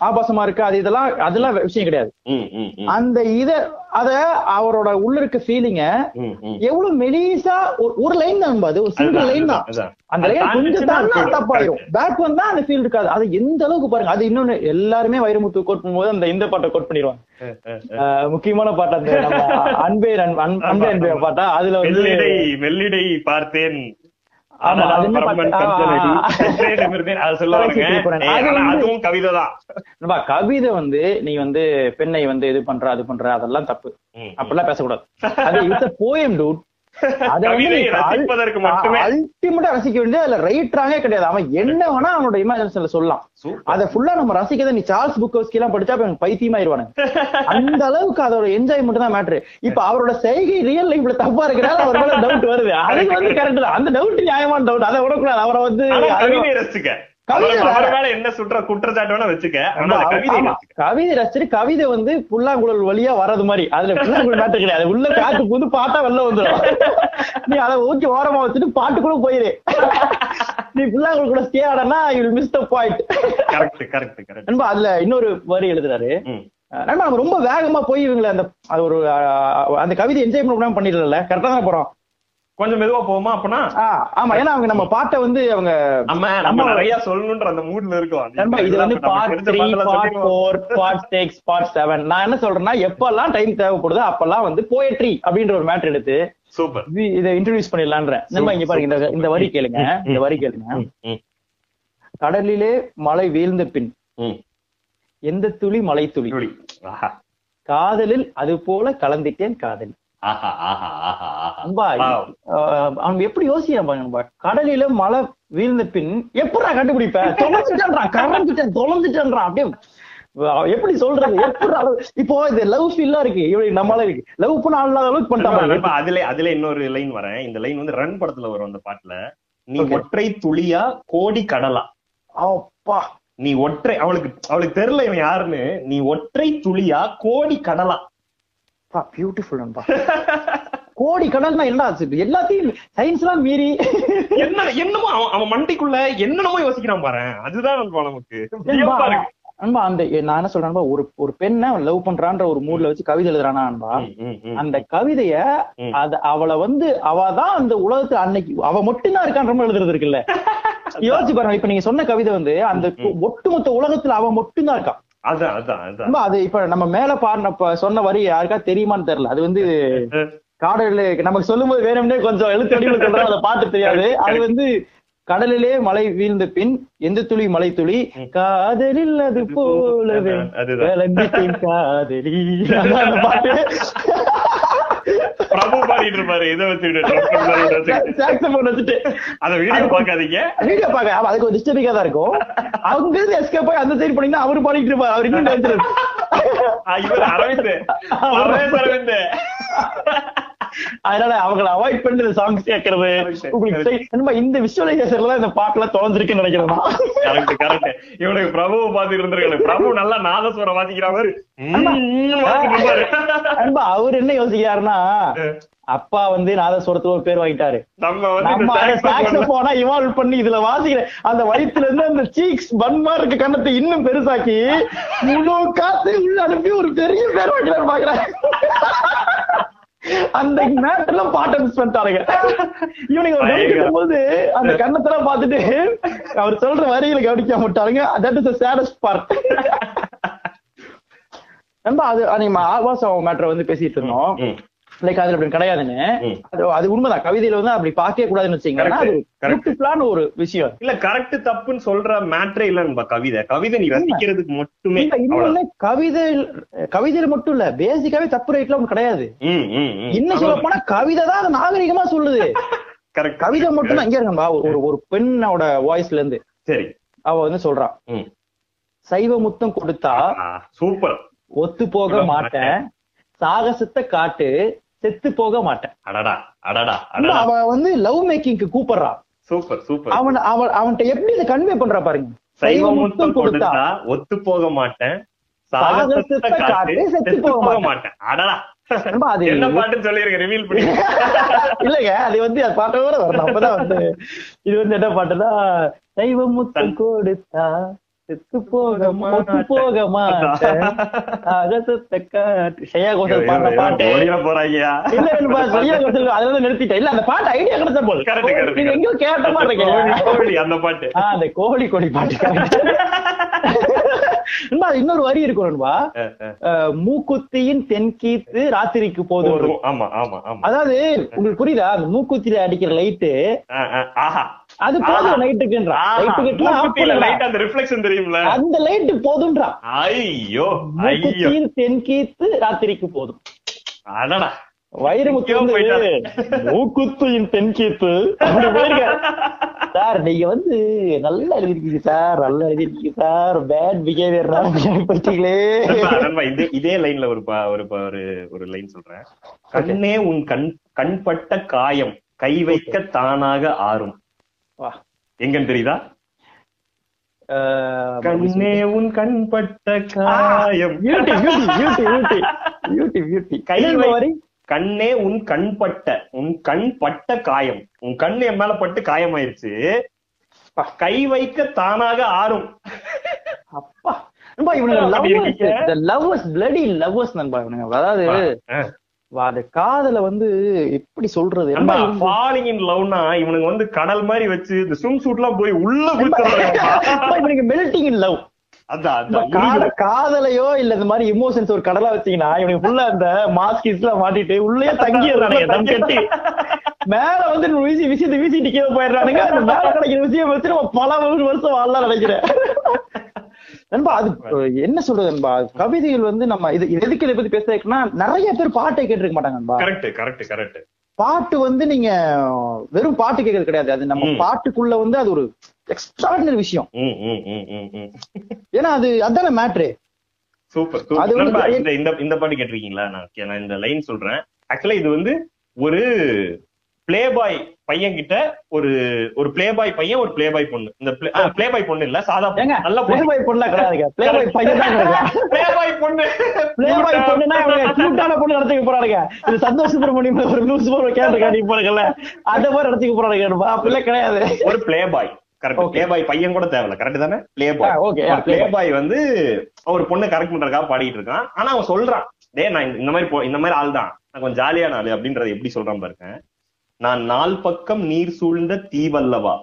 ஆபாசமா இருக்கு. அது இதெல்லாம் அதெல்லாம் விஷயம் கிடையாது. அந்த இத அத அவரோட உள்ள இருக்க ஃபீலிங்க. எவ்வளவு மெலிசா ஒரு- ஒரு லைன் தான் நண்பா, அது ஒரு சிங்கிள் லைன் தான். அந்த லைன் கொஞ்சம் தாண்டிச்சுன்னா தாண்டா போயிடும். தப்பாயிரும் பேக் வந்தா அந்த ஃபீல் இருக்காது. அது எந்த அளவுக்கு பாருங்க. அது இன்னொன்னு எல்லாருமே வைரமுத்து கோட் பண்ணும்போது அந்த இந்த பாட்டை கோட் பண்ணிடுவாங்க. முக்கியமான பாட்டு அந்த அன்பே அன்பே அன்பே பாட்டா? அதுல வெள்ளிடை வெள்ளிடை பார்த்தேன். கவிதை வந்து நீ வந்து பெண்ணை வந்து இது பண்ற அது பண்ற அதெல்லாம் தப்பு. அப்படிலாம் பேசக்கூடாது. அது இட்ஸ் போயம் டூட் அல்டிமேட்டா ரசிக்க வேண்டியது அதுல ரைட்டராங்கே கிடையாது. அவன் என்ன வேணா அவனோட இமேஜினேஷன்ல சொல்லலாம். அத ஃபுல்லா நம்ம ரசிக்கத நீ சார்ல்ஸ் புக்கோஸ்கி எல்லாம் படிச்சா அப்ப எனக்கு பைத்தியமாயிருவானுங்க. அந்த அளவுக்கு அதோட என்ஜாய்மெண்ட் தான் மேட்ரு இப்ப அவரோட செய்கை ரியல் லைஃப்ல தப்பா இருக்கிறால அவர் மேல டவுட் வருது. அதுக்கு வந்து கரெக்ட் தான். அந்த டவுட் நியாயமான டவுட் அதை விடக்கூடாது. அவரை வந்து என்ன சுற்ற குற்றச்சாட்டு வேணா வச்சுக்க கவிதை ரசிச்சு கவிதை வந்து புல்லாங்குழல் வழியா வர்றது மாதிரி. அதுல புல்லாங்குழல் மேட்டர் கிடையாது. உள்ள காத்து புது பாட்டா வெளில வந்துடும் நீ அதை ஊக்கி ஓரமா வச்சுட்டு பாட்டு கூட போயிரு. நீ புல்லாங்குழல் கூட stay ஆடனா you miss the point correct correct correct நண்பா அதுல இன்னொரு வரி எழுதுறாரு. நண்பா நம்ம ரொம்ப வேகமா போய் இவங்களை அந்த அது ஒரு அந்த கவிதை என்ஜாய் பண்ண பண்ணிடல கரெக்டா தான் போறோம்? கொஞ்சம் மெதுவா போவோமா அப்பனா? ஆமா. ஏன்னா அவங்க நம்ம பாட்டை வந்து அவங்க நம்ம நம்ம நிறைய சொல்லணும்ன்ற அந்த மூட்ல இருக்கோம். இது வந்து part three part. Four part six part seven நான் என்ன சொல்றேன்னா எப்பெல்லாம் டைம் தேவைப்படுதோ அப்பெல்லாம் வந்து போயட்ரி அப்படின்ற ஒரு மேட்டர் எடுத்து சூப்பர் இது- இன்ட்ரடியூஸ் பண்ணிடலான்றேன். நம்ம இங்க பாருங்க இந்த இந்த வரி கேளுங்க. இந்த வரி கேளுங்க. கடலிலே மழை வீழ்ந்த பின். எந்த துளி மழை துளி. காதலில் அது போல கலந்திட்டேன் காதல். அவன் எப்படி யோசிக்கிறான் பாருங்க. கடலில மழை வீழ்ந்த பின் எப்படா கண்டுபிடிப்ப? தொலைஞ்சிட்டேன்றான் கறந்துட்டேன் தொலைஞ்சிட்டேன்றான். அப்படியே எப்படி சொல்றது? எப்படா இப்போ இது லவ் ஃபீல்லாம் இருக்கு. இவனுக்கு நம்மளால இருக்கு. லவ் பண்ண ஆள் இல்லாத அளவுக்கு நண்பா, அதுல அதுல இன்னொரு லைன் வரேன். இந்த லைன் வந்து ரன் படத்துல வரும் அந்த பாட்டுல. நீ. ஒற்றை துளியா கோடி கடலா? அப்பா. நீ ஒற்றை அவளுக்கு அவளுக்கு தெரியல இவன் யாருன்னு. நீ ஒற்றை துளியா கோடி கடலா? பியூட்டிஃபுல் நண்பா கோடி கடல்னா என்ன? எல்லாத்தையும் சயின்ஸ் எல்லாம் மீறி என்ன என்னமோ அவன் மண்டைக்குள்ள என்னென்னமோ யோசிக்கிறான் பாரு அதுதான் நண்பா நமக்கு. அன்பா அந்த நான் என்ன சொல்றேன்பா ஒரு ஒரு பெண்ணை லவ் பண்றான்ற ஒரு மூட்ல வச்சு கவிதை எழுதுறானா அன்பா. அந்த கவிதைய. அத அவளை வந்து அவ தான் அந்த உலகத்துல அன்னைக்கு அவ மட்டும்தான் இருக்கான்ற மாதிரி எழுதுறது இருக்குல்ல யோசிச்சு பாருங்க இப்ப நீங்க சொன்ன கவிதை வந்து அந்த ஒட்டுமொத்த உலகத்துல அவ மட்டும்தான் இருக்கா அதான் அதான் அதான். அன்பா, அது இப்ப நம்ம மேல பாடின சொன்ன வரி யாருக்கா தெரியுமான்னு தெரியல. அது வந்து காடல நமக்கு சொல்லும்போது வேணும்னே கொஞ்சம் எழுத்து வடிவில் சொல்றோம் அதை பாட்டு தெரியாது. அது வந்து கடலிலே மழை வீழ்ந்த பின் எந்த துளி மழை துளி? காதலில் அது போலவே. காதலி. பிரபு பாடிட்டு இருப்பாரு இதை வச்சுக்கிட்டு அத வீடியோ பாக்காதீங்க வீடியோ பாக்க அதுக்கு ஒரு டிஸ்டர்பிங்கா தான் இருக்கும். அவங்க இருந்து எஸ்கேப் போய் அந்த சைடு பண்ணீங்கன்னா அவரு பாடிட்டு இருப்பாரு அவர் இன்னும் அரவிந்த். பரவேஸ் அரவிந்த். அதனால அவங்களை அவாய்ட் பண்ணிட்டு சாங்ஸ் கேட்கறது. உங்களுக்கு இந்த விஷுவலைசேஷன்ல தான் இந்த பாட்டுல தொலைஞ்சிருக்குன்னு நினைக்கிறேன் நான். கரெக்ட் கரெக்ட் இவனுக்கு பிரபுவை பார்த்து இருந்திருக்காரு பிரபு நல்லா நாதஸ்வரம் வாசிக்கிற மாதிரி. அவர் என்ன யோசிக்கிறாருன்னா அப்பா வந்து நாதஸ்வரத்துக்கு ஒரு பேர் வாங்கிட்டாரு. சாக்ஸபோனா இவால்வ் பண்ணி இதுல வாசிக்கிற அந்த வயித்துல இருந்து அந்த சீக்ஸ் பன்மா இருக்க கண்ணத்தை இன்னும் பெருசாக்கி முழு காத்து உள்ள அனுப்பி ஒரு பெரிய பேர் வாங்கிறாரு பாக்குறேன். அந்த நேரத்துல பாட்டை மிஸ் பண்ணிட்டாருங்க இவனுங்க கவனிக்கும் போது அந்த கண்ணத்தெல்லாம் பார்த்துட்டு அவர் சொல்ற வரிகளை கவனிக்க மாட்டாருங்க தட் இஸ் சேடஸ்ட் பார்ட் நண்பா அது நம்ம ஆபாசம் மேட்டரை வந்து பேசிட்டு இருந்தோம். லைக் அதுல அப்படி கிடையாதுன்னு. அது உண்மைதான். கவிதையில வந்து அப்படி பார்க்கவே கூடாதுன்னு வச்சீங்கன்னா ஒரு விஷயம். இல்ல கரெக்ட் தப்புன்னு சொல்ற மேட்ரே இல்ல நண்பா கவிதை. கவிதை நீ ரசிக்கிறதுக்கு மட்டுமே. இல்ல, கவிதை கவிதையில மட்டும் இல்ல. பேசிக்காவே தப்பு ரைட்ல ஒண்ணு கிடையாது. இன்னும் சொல்ல போனா கவிதை தான் அது நாகரிகமா சொல்லுது. கவிதை மட்டும் தான் இங்க இருக்கா ஒரு ஒரு பெண்ணோட வாய்ஸ்ல இருந்து. சரி. அவ வந்து சொல்றான். சைவ முத்தம் கொடுத்தா சூப்பர். ஒத்து போக மாட்டேன். சாகசத்தை காட்டு. செத்து போக மாட்டேன். அடடா அடடா இன்னும் அடடா. அவ வந்து லவ் மேக்கிங்க்கு கூப்பிடுறான் சூப்பர் சூப்பர். அவன் அவன் அவன்கிட்ட எப்படி இதை கன்வே பண்றா பாருங்க. சைவ முத்தம் கொடுத்தா. ஒத்து போக மாட்டேன். சாகசத்தை காட்டு செத்து போக மாட்டேன். அடடா. இல்லைங்க அது வந்து பாட்டோட வரணும். அப்பதான் வந்து இது வந்து என்ன பாட்டுன்னா தெய்வம் முத்தம் கொடுத்தா செத்து ஷெயா கோசல் பாடுற பாட்டு. போறாங்கயா இல்ல நிறுத்திட்டேன். இல்ல அந்த பாட்டு ஐடியா கிடைச்ச போல் நீங்க எங்கேயோ கேட்ட மாதிரி அந்த பாட்டு. ஆ, அந்த கோழி கொடி பாட்டு. correct. நண்பா, இன்னொரு வரி. அஹ், மூக்குத்தியின் தென்கீத்து ராத்திரிக்கு போதும் போதும். ஆமா ஆமா ஆமா. அதாவது உங்களுக்கு புரியுதா? அந்த மூக்குத்தியில அடிக்கிற லைட்டு அது போதும் மூக்குத்தியில light அந்த தெரியும்ல. அந்த லைட்டு போதும்ன்றா. ஐயோ ஐயோ. தென்கீத்து ராத்திரிக்கு போதும். அடடா. வந்து போயிட்டாரு. மூக்குத்தியின் தென்கீத்து. சார் நீங்க வந்து நல்லா எழுதிருக்கீங்க சார். நல்லா எழுதிருக்கீங்க சார். பேட் பிஹேவியர் நண்பா, இதே லைன்ல ஒரு ஒரு ஒரு லைன் சொல்றேன். கண்ணே உன் கண் கண்பட்ட காயம் கை வைக்க தானாக ஆறும். வா. எங்கன்னு தெரியுதா? கண்ணே உன் கண்பட்ட காயம். beauty, beauty, beauty, beauty. Beauty, beauty. கை என்ன வை- வரி? கண்ணே உன் கண்பட்ட உன் கண் பட்ட காயம். உன் கண் என் மேல பட்டு காயமாயிருச்சு. கை வைக்க தானாக ஆறும். அப்பா. இவனுங்க the lovers, bloody lovers நண்பா இவனுங்க. அதாவது அந்த காதல வந்து எப்படி சொல்றது falling in loveனா இவனுங்க வந்து கடல் மாதிரி வச்சு இந்த ஸ்விம் சூட் எல்லாம் போய் உள்ள குதிச்சுறாங்க. நண்பா, இவனுங்க melting காதலையோ இல்ல இந்த மாதிரி இமோஷன்ஸ் ஒரு கடலா வச்சீங்கன்னா இவனுக்கு ஃபுல்லா அந்த மாஸ்கிஸ் எல்லாம் மாட்டிட்டு உள்ளே தங்கிடுறானுங்க கட்டி. மேல வந்து வீசி வீசி வீசிட்டு கீழே போயிடுறானுங்க. அந்த மேல கிடைக்கிற விஷயம் வச்சு நம்ம பல வருஷம் வாழலாம் நினைக்கிறேன். நண்பா அது என்ன சொல்றது நண்பா? கவிதைகள் வந்து நம்ம இது எதுக்கு இதை பத்தி பேசுறதுக்குன்னா நிறைய பேர் பாட்டை கேட்டிருக்க மாட்டாங்க நண்பா. கரெக்ட் கரெக்ட் கரெக்ட் பாட்டு வந்து நீங்க வெறும் பாட்டு கேட்கறது கிடையாது. அது நம்ம. பாட்டுக்குள்ள வந்து அது ஒரு எக்ஸ்ட்ராடினரி விஷயம். ஏன்னா அது அதான மேட்ரு சூப்பர் அது சூப்பர் இந்த இந்த பாட்டு கேட்டிருக்கீங்களா? நான் இந்த லைன் சொல்றேன். ஆக்சுவலா இது வந்து ஒரு பிளே பாய் பையன் கிட்ட ஒரு ஒரு பிளே பாய் பையன் ஒரு பிளே பாய் பொண்ணு. இந்த பிளே பாய் பொண்ணு இல்ல சாதா பொண்ணு. நல்ல பிளே பாய் பொண்ணா கிடையாதுங்க பிளே பாய் பையன் தான் பிளே பாய் பொண்ணு. பிளே பாய் பொண்ணுனா கியூட்டான பொண்ணு நடத்திக்க போறானுங்க. இது சந்தோஷ் சுப்பிரமணியம் ஒரு லூஸ் போற கேட்டு காட்டிட்டு போறாங்கல்ல அந்த மாதிரி நடத்திக்க போறானுங்க. அப்படிலாம் கிடையாது. ஒரு play boy correct Okay. Play boy பையன் கூட தேவையில்ல. கரெக்ட் தானே? Play ah, boy okay, yeah, play playboy. Boy வந்து ஒரு பொண்ணு கரெக்ட் பண்றதுக்காக பாடிட்டு இருக்கான். ஆனா அவன் சொல்றான் நான் இந்த- மாதிரி இந்த மாதிரி ஆள் தான். நான் கொஞ்சம் ஜாலியான ஆளு அப்படின்றத எப்படி சொல்றான் பாருங்க. நான் நால் பக்கம் நீர் சூழ்ந்த தீவல்லவா.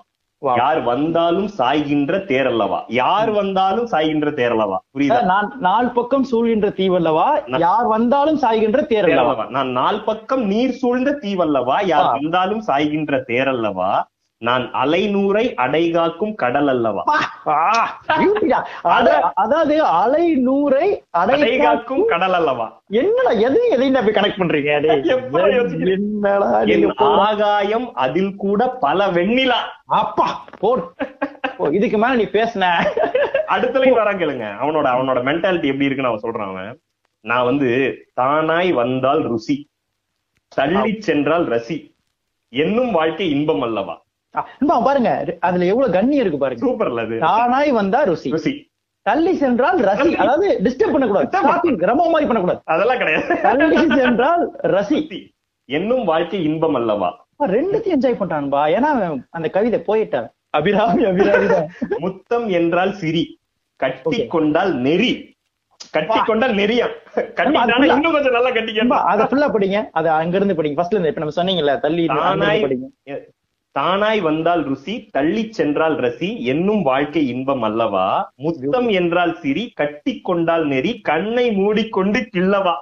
யார் வந்தாலும் சாய்கின்ற தேரல்லவா. யார் வந்தாலும் சாய்கின்ற தேரல்லவா. புரியுதா? நான் நாலு பக்கம் சூழ்கின்ற தீவல்லவா. யார் வந்தாலும் சாய்கின்ற தேரல்லவா. நான் நால் பக்கம் நீர் சூழ்ந்த தீவல்லவா. யார். வந்தாலும் சாய்கின்ற தேரல்லவா. நான் அலைநூரை அடைகாக்கும் கடல் அல்லவா? அதாவது அலை நூறை அடைகாக்கும் கடல் அல்லவா? என்னடா எதையும் எதையும் போய் கனெக்ட் பண்றீங்க? ஆகாயம் அதில் கூட பல வெண்ணிலா. அப்பா ஓ, இதுக்கு மேல நீ பேசுன. அடுத்த லைன் வரான் கேளுங்க. அவனோட அவனோட மென்டாலிட்டி எப்படி இருக்குன்னு அவன் சொல்றான் அவன். நான் வந்து தானாய் வந்தால் ருசி தள்ளி சென்றால் ரசி. என்னும் வாழ்க்கை இன்பம் அல்லவா? பாருங்க அதுல எவ்வளவு கண்ணியம் இருக்கு பாருங்க. சூப்பர்ல அது. தானாய் வந்தா ருசி. ருசி. தள்ளி சென்றால் ரசி. அதாவது டிஸ்டர்ப் பண்ணக்கூடாது. கிரம மாதிரி பண்ணக்கூடாது. அதெல்லாம் கிடையாது. தள்ளி சென்றால் ரசி. என்னும் வாழ்க்கை இன்பம் அல்லவா? ரெண்டுத்தையும் என்ஜாய் பண்றான்பா ஏன்னா அந்த கவிதை போயிட்டான் அபிராமி அபிராமி. முத்தம் என்றால் சிரி. கட்டி. கொண்டால் நெறி. கட்டி கொண்டால் கட்டிட்டானா அதுக்குள்ள- இன்னும் கொஞ்சம் நல்லா கட்டிக்க நண்பா அதை ஃபுல்லா படிங்க. அது அங்க இருந்து படிங்க. ஃபர்ஸ்ட்ல இருந்து இப்ப நம்ம சொன்னீங்கல்ல தள்ளி படிங்க. தானாய் வந்தால் ருசி தள்ளிச் சென்றால் ரசி என்னும் வாழ்க்கை இன்பம் அல்லவா? முத்தம் என்றால் சிரி கட்டி கொண்டால் நெறி கண்ணை மூடிக்கொண்டு கிள்ளவா?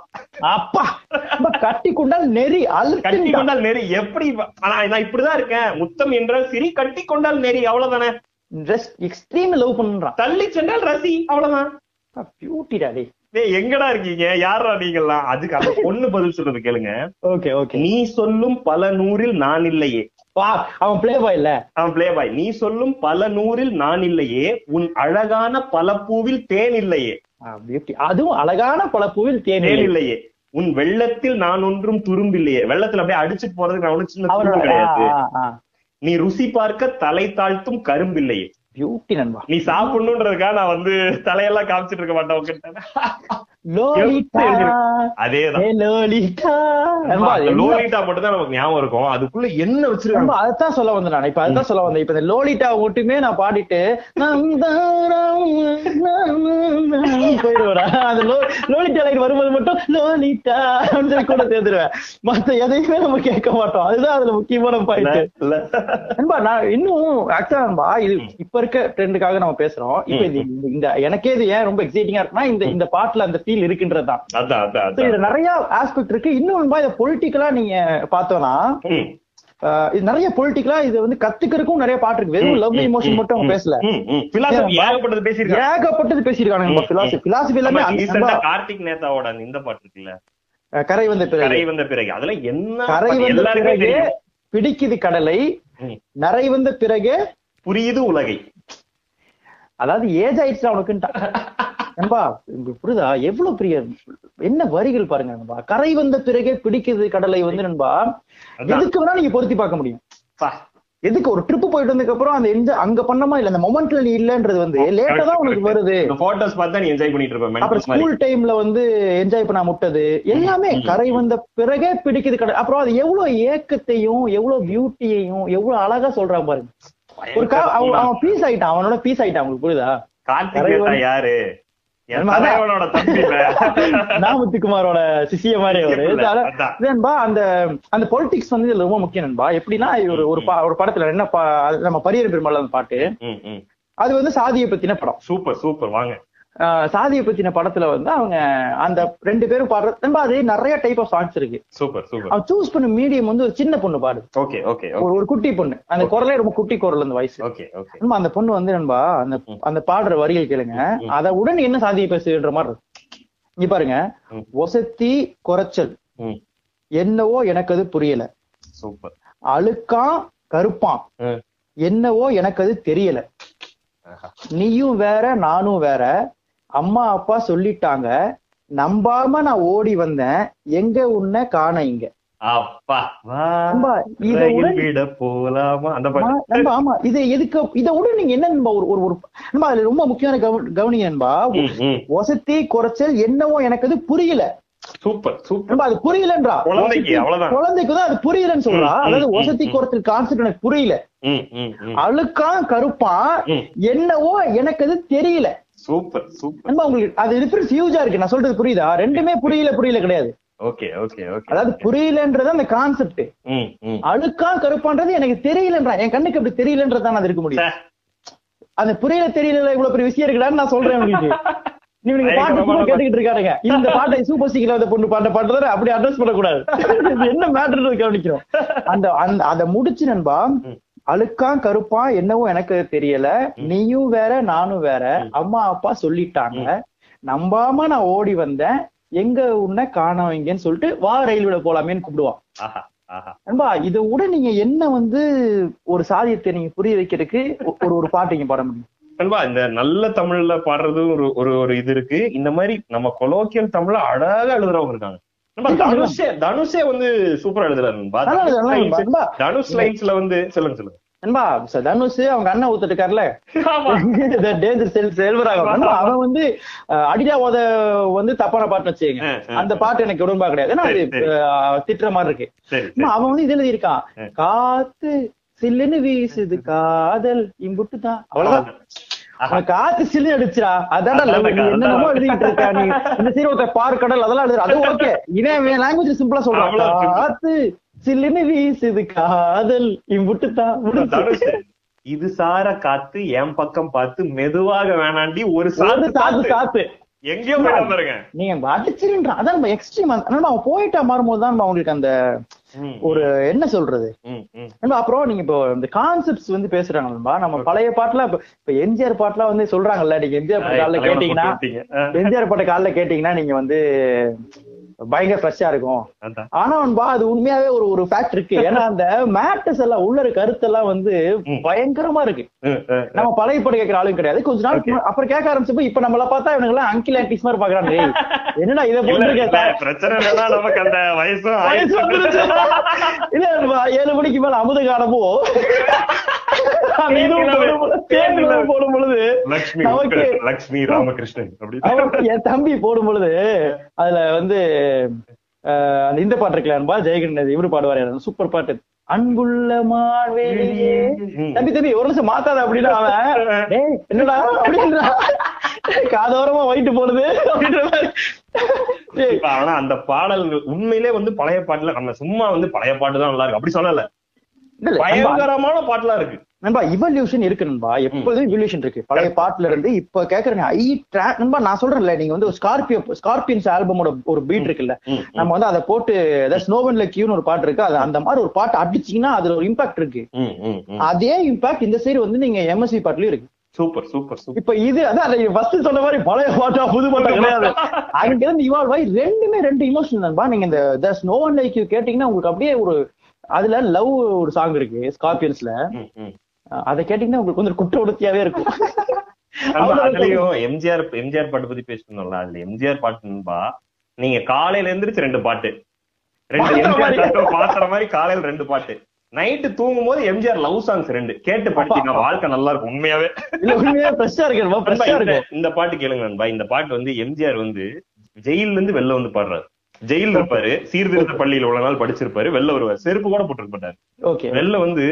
அப்பா கட்டி கொண்டால் நெறி கட்டி கொண்டால் நெறி எப்படி நான் இப்படிதான் இருக்கேன். முத்தம் என்றால் சிரி கட்டி கொண்டால் நெறி அவ்வளவுதானே? எக்ஸ்ட்ரீம் லவ் பண்றான் தள்ளி சென்றால் ரசி அவ்வளவுதான். பியூட்டிடா டேய். எங்கடா இருக்கீங்க? யாரா நீங்கெல்லாம் அதுக்கு அந்த பொண்ணு பதில் சொல்றது கேளுங்க. ஓகே ஓகே நீ சொல்லும் பல நூறில் நான் இல்லையே. அவன் பிளே பாய் இல்ல. அவன் பிளே பாய் நீ சொல்லும் பல நூறில் நான் இல்லையே உன் அழகான பல பூவில் தேன் இல்லையே. அதுவும் அழகான பல பூவில் தேன் தேன் இல்லை. இல்லையே. உன் வெள்ளத்தில் நான் ஒன்றும் துரும்பில்லையே. வெள்ளத்துல அப்படியே அடிச்சுட்டு போறதுக்கு நான் ஒன்னும் சின்ன கிடையாது. நீ ருசி பார்க்க தலை தாழ்த்தும் கரும்பில்லையே. பியூட்டி நண்பா. நீ சாப்பிடணுன்றதுக்காக நான் வந்து தலையெல்லாம் காமிச்சிட்டு இருக்க மாட்டேன் லோலிட்டா அதேதான். ஏ லோலிட்டா நண்பா, அந்த என்ன- லோலிட்டா மட்டும் தான் நமக்கு ஞாபகம் இருக்கும். அதுக்குள்ள என்ன வச்சிருக்காங்க? அதைத்தான் சொல்ல வந்தேன் நான். இப்ப அதான் சொல்ல வந்தேன். இப்ப இந்த லோலிட்டா மட்டுமே நான் பாடிட்டு போயிடுவேன் அந்த லோ- லோலிட்டா லைன் வரும்போது மட்டும் லோலிட்டா அப்படின்னு கூட சேர்த்துருவேன் மத்த எதையுமே நம்ம கேட்க மாட்டோம். அதுதான் அதுல முக்கியமான பாயிண்ட் இல்ல. நண்பா நான் இன்னும் ஆக்சுவலா நண்பா இது இப்ப இருக்க ட்ரெண்டுக்காக நம்ம பேசுறோம். இப்ப இது இந்த எனக்கே இது ஏன் ரொம்ப எக்ஸைட்டிங்கா இருக்குன்னா இந்த இந்த பாட்டுல அந்த அதான் இதுல நிறைய ஆஸ்பெக்ட் இருக்கு. இன்னும் பொலிட்டிக்கலா நீங்க பார்த்தோம்னா நிறைய பொலிட்டிக்கலா இது வந்து கத்துக்கிறதுக்கும் நிறைய பாட்டு இருக்கு. வெறும் லவ் இமோஷன் மட்டும் அவங்க பேசல. ஏகப்பட்டது பேசியிருக்காங்க. ஏகப்பட்டது ம், பிலாசபி பிலாசபி எல்லாமே கார்த்திக் நேதாவோட இந்த பாட்டு இருக்குல்ல? கரை வந்த பிறகு. கரை வந்த பிறகு. அதுல என்ன கரை? வந்த பிறகு பிடிக்குது கடலை. நரை வந்த பிறகு புரியுது உலகை. அதாவது ஏஜ் ஆயிடுச்சு அவனுக்குன்ட்டான் நண்பா புரியுதா? எவ்வளவு பெரிய என்ன வரிகள் பாருங்க நண்பா. கரை வந்த பிறகே பிடிக்குது கடலை வந்து நண்பா. எதுக்கு வேணா நீங்க பொருத்தி பார்க்க முடியும். எதுக்கு ஒரு ட்ரிப் போயிட்டு வந்ததுக்கு அப்புறம் அந்த என்ஜாய் அங்க பண்ணமா இல்ல அந்த மொமெண்ட்ல நீ இல்லன்றது வந்து லேட்டா தான் உனக்கு வருது. photos பார்த்தா நீ என்ஜாய் பண்ணிட்டு இருப்ப அப்புறம். ஸ்கூல் டைம்ல வந்து என்ஜாய் பண்ண முட்டது. எல்லாமே. கரை வந்த பிறகே பிடிக்குது கடை அப்புறம் அது எவ்வளவு ஏக்கத்தையும் எவ்வளவு பியூட்டியையும் எவ்வளவு அழகா சொல்றான் பாருங்க. ஒரு அவன் பீஸ். ஆயிட்டான் அவனோட பீஸ் ஆயிட்டான் உங்களுக்கு புரியுதா? கார்த்திக் யாரு? நாமத்துக்குமாரோட சிசிய மாதிரி அவரு. நண்பா அந்த அந்த பொலிட்டிக்ஸ் வந்து ரொம்ப முக்கியம் நண்பா. எப்படின்னா ஒரு ஒரு படத்துல என்ன நம்ம பரியர் பெருமாள் அந்த பாட்டு. அது வந்து சாதியை பத்தின படம். Super super. வாங்க. சாதியை பத்தின படத்துல வந்து அவங்க அந்த ரெண்டு பேரும் பாடுற நண்பா அது நிறைய டைப் ஆஃப் சாங்ஸ் இருக்கு. Super super. அவன் சூஸ் பண்ண மீடியம் வந்து ஒரு சின்ன பொண்ணு பாடு. ஓகே ஓகே ஒரு குட்டி பொண்ணு. அந்த குரலே ரொம்ப குட்டி குரல் அந்த வயசு ஓகே ஓகே. அந்த பொண்ணு வந்து நண்பா அந்த. அந்த பாடுற வரிகள் கேளுங்க. அத உடன் என்ன சாதியை பேசுன்ற மாதிரி இருக்கும். இங்க பாருங்க. ஒசத்தி குறைச்சல். என்னவோ எனக்கு அது புரியல. சூப்பர். அழுக்கான் கருப்பான். என்னவோ எனக்கு அது தெரியல. நீயும் வேற நானும் வேற. அம்மா அப்பா சொல்லிட்டாங்க நம்பாம நான் ஓடி வந்தேன் எங்க உன்னை காண இங்க. ரொம்ப முக்கியமான கவ- கவனிங்க நண்பா. ஒசத்தி குறைச்சல் என்னவோ எனக்கு அது புரியல. Super super. அது புரியலன்றா? குழந்தைக்கு, தான் அது புரியலன்னு சொல்றா. அதாவது. குறைச்சல் கான்செப்ட் எனக்கு புரியல. அழுக்கான் கருப்பான். என்னவோ எனக்கு அது தெரியல. சூப்பர் சூப்பர் உங்களுக்கு அது டிஃபரன்ஸ் ஹியூஜா இருக்கு. நான் சொல்றது புரியுதா? ரெண்டுமே புரியல புரியல கிடையாது. ஓகே ஓகே ஓகே அதாவது புரியலன்றது அந்த கான்செப்ட் அழுக்கா கருப்பான்றது எனக்கு தெரியலன்றா. என் கண்ணுக்கு அப்படி தெரியலன்றதான் அது இருக்க முடியும். அந்த புரியல தெரியல இவ்வளவு பெரிய விஷயம் இருக்குடான்னு நான் சொல்றேன் உங்களுக்கு. நீங்க பாட்டு சும்மா கேட்டுக்கிட்டு இருக்காருங்க இந்த பாட்டை சூப்பர் சீக்கிரம் அந்த பொண்ணு பாட்ட பாட்டு அப்படி அட்ரஸ் பண்ணக்கூடாது. என்ன மேட்டர் கவனிக்கிறோம். அந்த அந்த அதை முடிச்சு நண்பா. அழுக்கான் கருப்பான் என்னவோ எனக்கு தெரியல. நீயும் வேற நானும் வேற. அம்மா அப்பா சொல்லிட்டாங்க. நம்பாம நான் ஓடி வந்தேன். எங்க உன்னை காணவங்கன்னு சொல்லிட்டு வா ரயில்வே போலாமேன்னு கூப்பிடுவான். நண்பா இதை விட நீங்க என்ன வந்து ஒரு சாதியத்தை நீங்க புரிய வைக்கிறதுக்கு ஒரு ஒரு பாட்டு நீங்க பாட முடியும்? நண்பா இந்த நல்ல தமிழ்ல பாடுறது ஒரு ஒரு இது இருக்கு. இந்த மாதிரி நம்ம கொலோக்கியல் தமிழ்ல அழகா எழுதுறவங்க இருக்காங்க. தனுஷே தனுஷே வந்து சூப்பரா எழுதுறாரு தனுஷ் லைன்ஸ்ல வந்து சொல்லுங்க சொல்லுங்க. நண்பா தனுஷ் அவங்க அண்ணன் ஆமா. டேஞ்சர் செல் செல்வராக அவன் வந்து அடிடா ஓத வந்து தப்பான பாட்டு வச்சுங்க. அந்த பாட்டு எனக்கு உடம்பா கிடையாது. ஏன்னா அது திட்டுற மாதிரி இருக்கு. அவன் வந்து இது எழுதியிருக்கான். காத்து சில்லுன்னு வீசுது காதல் இம்புட்டு தான் அவ்வளவுதான் காத்து சில்லு அடிச்சுடா. அதான். எழுதிட்டு இருக்க நீ? இந்த சீர் ஒருத்த பார் கடல் அதெல்லாம் எழுதுற. அது ஓகே இவன் லாங்குவேஜ் சிம்பிளா சொல்றான். காத்து சில்லுன்னு வீசுது காதல். இம்புட்டு தான் முடிஞ்சு. தனுஷ், இது சார காத்து என் பக்கம் பார்த்து மெதுவாக வேணாண்டி ஒரு சாத்து சாத்து காத்து. சாத்து. எங்கேயோ போயிட்டு பாருங்க நீங்க அடிச்சிருன்றான் அதான் நம்ம எக்ஸ்ட்ரீம் நம்ம அவன் போயிட்டா மாறும்போது தான் உங்களுக்கு அந்த ஒரு என்ன சொல்றது? அப்புறம் நீங்க இப்போ இந்த கான்செப்ட்ஸ் வந்து பேசுறாங்க நம்ம பழைய பாட்டுலாம் இப்ப எம்ஜிஆர் பாட்டுலாம் வந்து சொல்றாங்கல்ல நீங்க எம்ஜிஆர் பாட்டு காலைல கேட்டீங்கன்னா எம்ஜிஆர் பாட்டு காலைல கேட்டீங்கன்னா நீங்க வந்து பயங்கர ஃப்ரெஷ்ஷா இருக்கும். ஆனா நண்பா அது உண்மையாவே ஒரு ஒரு ஃபேக்ட் இருக்கு. ஏன்னா அந்த மேட்டர்ஸ் எல்லாம் உள்ள இருக்க கருத்தெல்லாம் வந்து. பயங்கரமா இருக்கு. நம்ம பழைய பாட்டு கேட்கற ஆளும் கிடையாது. கொஞ்ச நாள். அப்புறம் கேட்க ஆரம்பிச்சப்ப இப்ப நம்மள பார்த்தா இவனுங்க எல்லாம் அங்கிள் ஆன்டிஸ் மாதிரி பாக்குறாங்க என்னடா இதை போட்டு இல்ல, பிரச்சனை நமக்கு அந்த வயசும் ஏழு மணிக்கு மேல அமுத காலமோ அந்த இதுவும் போடும் பொழுது, தேன் நிலவு போடும் பொழுது லக்ஷ்மி ராமகிருஷ்ணன் என் தம்பி போடும் பொழுது அதுல வந்து அந்த இந்த பாட்டு இருக்குல்ல நண்பா ஜெயகண் இவரு பாடுவாரு. சூப்பர் பாட்டு. அன்புள்ள மாவேலியே. தம்பி தம்பி ஒரு நிமிஷம் மாத்தாத அப்படின்னா அவன் என்னடா? அப்படின்றா. காதோரமா ஒயிட்டு போடுது அப்படின்ற மாதிரி. ஆனா அந்த பாடல் உண்மையிலே வந்து பழைய பாட்டுல நம்ம சும்மா வந்து பழைய பாட்டு தான் நல்லா இருக்கு. அப்படி சொல்லல. பயங்கரமான பாட்டுலாம் இருக்கு. நண்பா இவல்யூஷன் இருக்கு நண்பா. எப்பொழுதும் இவல்யூஷன் இருக்கு. பழைய பாட்டுல இருந்து இப்ப கேக்குற ஐ ட்ராக் நண்பா நான் சொல்றேன்ல நீங்க வந்து ஸ்கார்பியோ ஸ்கார்பியன்ஸ் ஆல்பமோட ஒரு பீட் இருக்குல்ல. நம்ம வந்து அதை போட்டு ஸ்னோவன்ல கியூன்னு ஒரு பாட்டு இருக்கு. அது அந்த மாதிரி ஒரு பாட்டு அடிச்சீங்கன்னா அதுல ஒரு இம்பாக்ட் இருக்கு. அதே இம்பாக்ட் இந்த சைடு வந்து நீங்க எம்எஸ்சி பாட்டுலயும் இருக்கு. சூப்பர் சூப்பர் இப்ப இது அதான் ஃபர்ஸ்ட் சொன்ன மாதிரி பழைய பாட்டா புது பாட்டா கிடையாது. அங்க இருந்து இவால்வ் ஆகி ரெண்டுமே ரெண்டு இமோஷன் நண்பா. நீங்க இந்த ஸ்னோ அண்ட் லைக் கேட்டீங்கன்னா உங்களுக்கு அப்படியே ஒரு அதுல லவ் ஒரு சாங் இருக்கு ஸ்கார்பியன்ஸ்ல. அதை கேட்டீங்கன்னா உங்களுக்கு வந்து குற்ற இருக்கும். அதுலயும் எம்ஜிஆர் எம்ஜிஆர் பாட்டு பத்தி பேசணும்ல அதுல எம்ஜிஆர் பாட்டுன்பா நீங்க காலையில எந்திரிச்சு ரெண்டு பாட்டு. ரெண்டு எம்ஜிஆர் பாக்குற மாதிரி காலையில ரெண்டு பாட்டு. நைட்டு தூங்கும் போது எம்ஜிஆர் லவ் சாங்ஸ் ரெண்டு. கேட்டு படிச்சீங்க வாழ்க்கை நல்லா இருக்கும் உண்மையாவே. இல்ல உண்மையா ஃப்ரெஷ்ஷா இருக்கு இந்த- பாட்டு கேளுங்க நண்பா. இந்த பாட்டு வந்து எம்ஜிஆர் வந்து ஜெயில்ல இருந்து வெளில வந்து பாடுறாரு. ஜெயில் இருப்பாரு சீர்திருத்த பள்ளியில உள்ள நாள் படிச்சிருப்பாரு வெளில வருவார். செருப்பு கூட போட்டுருக்க மாட்டாரு ஓகே. வெளில வந்து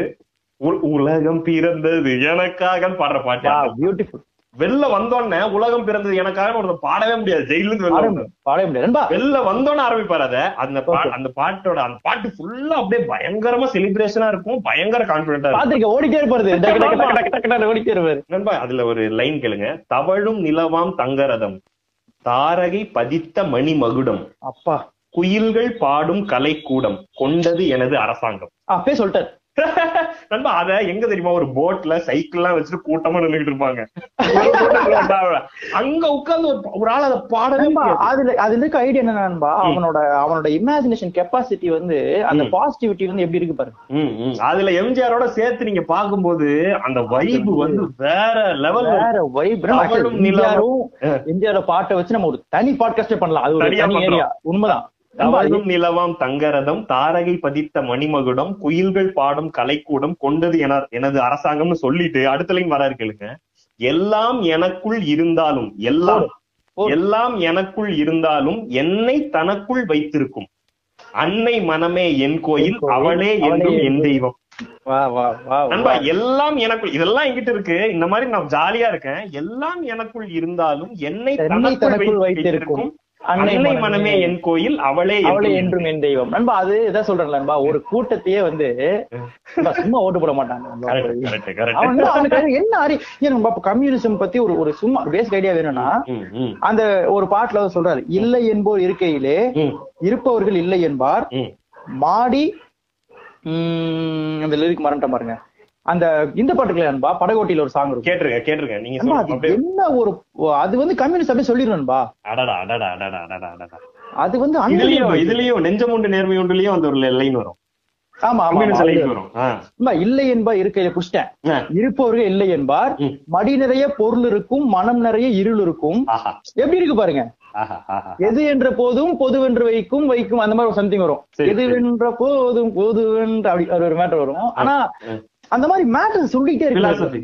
உலகம் பிறந்தது. எனக்காக பாடுற பாட்டு பியூட்டிஃபுல் வெளில வந்தோடனே உலகம் பிறந்தது. எனக்காக ஒருத்தர் பாடவே முடியாது. ஜெயில இருந்து வெளில வந்தோடனே. பாடவே முடியாது. வெளில வந்தோன்னு ஆரம்பிப்பாரு அத. அந்த. அந்த பாட்டோட அந்த பாட்டு ஃபுல்லா அப்படியே பயங்கரமா செலிப்ரேஷனா இருக்கும். பயங்கர கான்பிடண்டா இருக்கும். ஓடிட்டே இருப்பாரு ஓடிட்டே இருப்பாரு. நண்பா அதுல ஒரு லைன் கேளுங்க. தவழும் நிலவாம் தங்கரதம். தாரகை பதித்த மணி மகுடம். அப்பா. குயில்கள் பாடும் கலைக்கூடம். கொண்டது எனது அரசாங்கம். அப்பே சொல்லிட்டாரு. நண்பா அத எங்க தெரியுமா ஒரு போட்ல சைக்கிள் எல்லாம் வச்சுட்டு கூட்டமா நின்னுட்டு இருப்பாங்க அங்க உட்கார்ந்து ஒரு ஆள் அதை பாடவே. அதுல அதுல இருக்க ஐடியா என்ன நண்பா அவனோட அவனோட இமேஜினேஷன் கெப்பாசிட்டி வந்து அந்த. பாசிட்டிவிட்டி வந்து எப்படி இருக்கு பாரு ம், ம். அதுல எம்ஜிஆரோட சேர்த்து நீங்க பாக்கும்போது அந்த வைப் வந்து வேற லெவல் வேற வைப் தவழும் நிலவும். எம்ஜிஆர் பாட்டை வச்சு நம்ம ஒரு தனி பாட்காஸ்டே பண்ணலாம் அது ஒரு தனி. ஏரியா உண்மைதான் தவழும் நிலவாம் தங்கரதம் தாரகை பதித்த மணிமகுடம் குயில்கள் பாடும் கலைக்கூடம் கொண்டது என எனது அரசாங்கம்னு சொல்லிட்டு அடுத்த லைன் வராரு கேளுங்க. எல்லாம் எனக்குள் இருந்தாலும் எல்லாம். எல்லாம் எனக்குள் இருந்தாலும் என்னை தனக்குள் வைத்திருக்கும். அன்னை மனமே என் கோயில் அவளே என்றும் என் தெய்வம். நண்பா. எல்லாம் எனக்குள் இதெல்லாம் என்கிட்ட இருக்கு. இந்த மாதிரி நான் ஜாலியா இருக்கேன். எல்லாம் எனக்குள் இருந்தாலும் என்னை தனக்குள் வைத்திருக்கும். அன்னை மனமே என் கோயில் அவளே அவளே என்றும் என் தெய்வம். நண்பா அது இதான் சொல்றேன் நண்பா. ஒரு கூட்டத்தையே வந்து சும்மா ஓட்டு போட மாட்டாங்க என்ன அறி ஏன் நண்பா கம்யூனிசம் பத்தி ஒரு ஒரு சும்மா பேசிக் ஐடியா வேணும்னா அந்த ஒரு பாட்டுல வந்து சொல்றாரு இல்லை என்போர் இருக்கையிலே இருப்பவர்கள் இல்லை என்பார். மாடி உம் அந்த லிரிக் மறந்துட்ட பாருங்க. அந்த இந்த நண்பா படகோட்டியில ஒரு சாங் இருக்கும். கேட்டிருங்க கேட்டிருங்க. நீங்க என்ன ஒரு அது வந்து கம்யூனிஸ்ட் அப்படியே சொல்லிடுவேன்பா அடடா அடடா அடடா அடடா அடடா. அது வந்து இதுலயும். இதுலயும் நெஞ்சம் உண்டு நேர்மை உண்டுலயும் அந்த ஒரு லைன் வரும். ஆமா இல்லை என்பா இருக்கையில புஷ்டேன். இருப்பவர்கள் இல்லை என்பார். மடி நிறைய பொருள் இருக்கும் மனம் நிறைய இருள் இருக்கும். எப்படி இருக்கு பாருங்க? எது என்ற போதும் பொதுவென்று வைக்கும் வைக்கும் அந்த மாதிரி சம்திங் வரும். எது. வென்ற போதும் பொதுவென்ற அப்படி ஒரு மேட்டர் வரும். ஆனா. அந்த மாதிரி மேட்டர் சொல்லிட்டே இருக்கு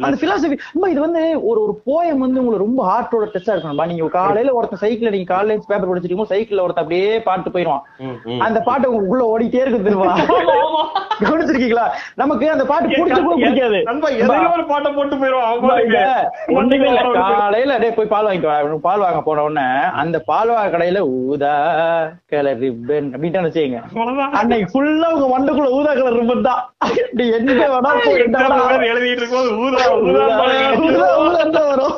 அந்த பிலாசபி இது வந்து ஒரு ஒரு போயம் வந்து உங்களுக்கு ரொம்ப ஹார்ட்டோட டச்சா இருக்கணும்பா நீங்க காலையில ஒருத்தன் சைக்கிள்ல நீங்க காலேஜ் பேப்பர் படிச்சிருக்கோம் சைக்கிள்ல ஒருத்தன் அப்படியே பாட்டு போயிடுவான். அந்த பாட்டு உங்களுக்கு உள்ள ஓடிட்டே இருக்கு தெரியுமா? கவனிச்சிருக்கீங்களா? நமக்கு அந்த பாட்டு பிடிச்ச பிடிக்காது. பாட்டை போட்டு வர காலையில டேய் போய் பால் வாங்கிட்டு பால் வாங்க போன உடனே அந்த பால் வாங்க கடையில ஊதா கலர் ரிப்பன் அப்படின்ட்டு அவ்வளவுதான். அன்னைக்கு ஃபுல்லா உங்க மண்டுக்குள்ள ஊதா கலர் ரிப்பன் தான். என்ன எழுதிட்டு தான் வரும்.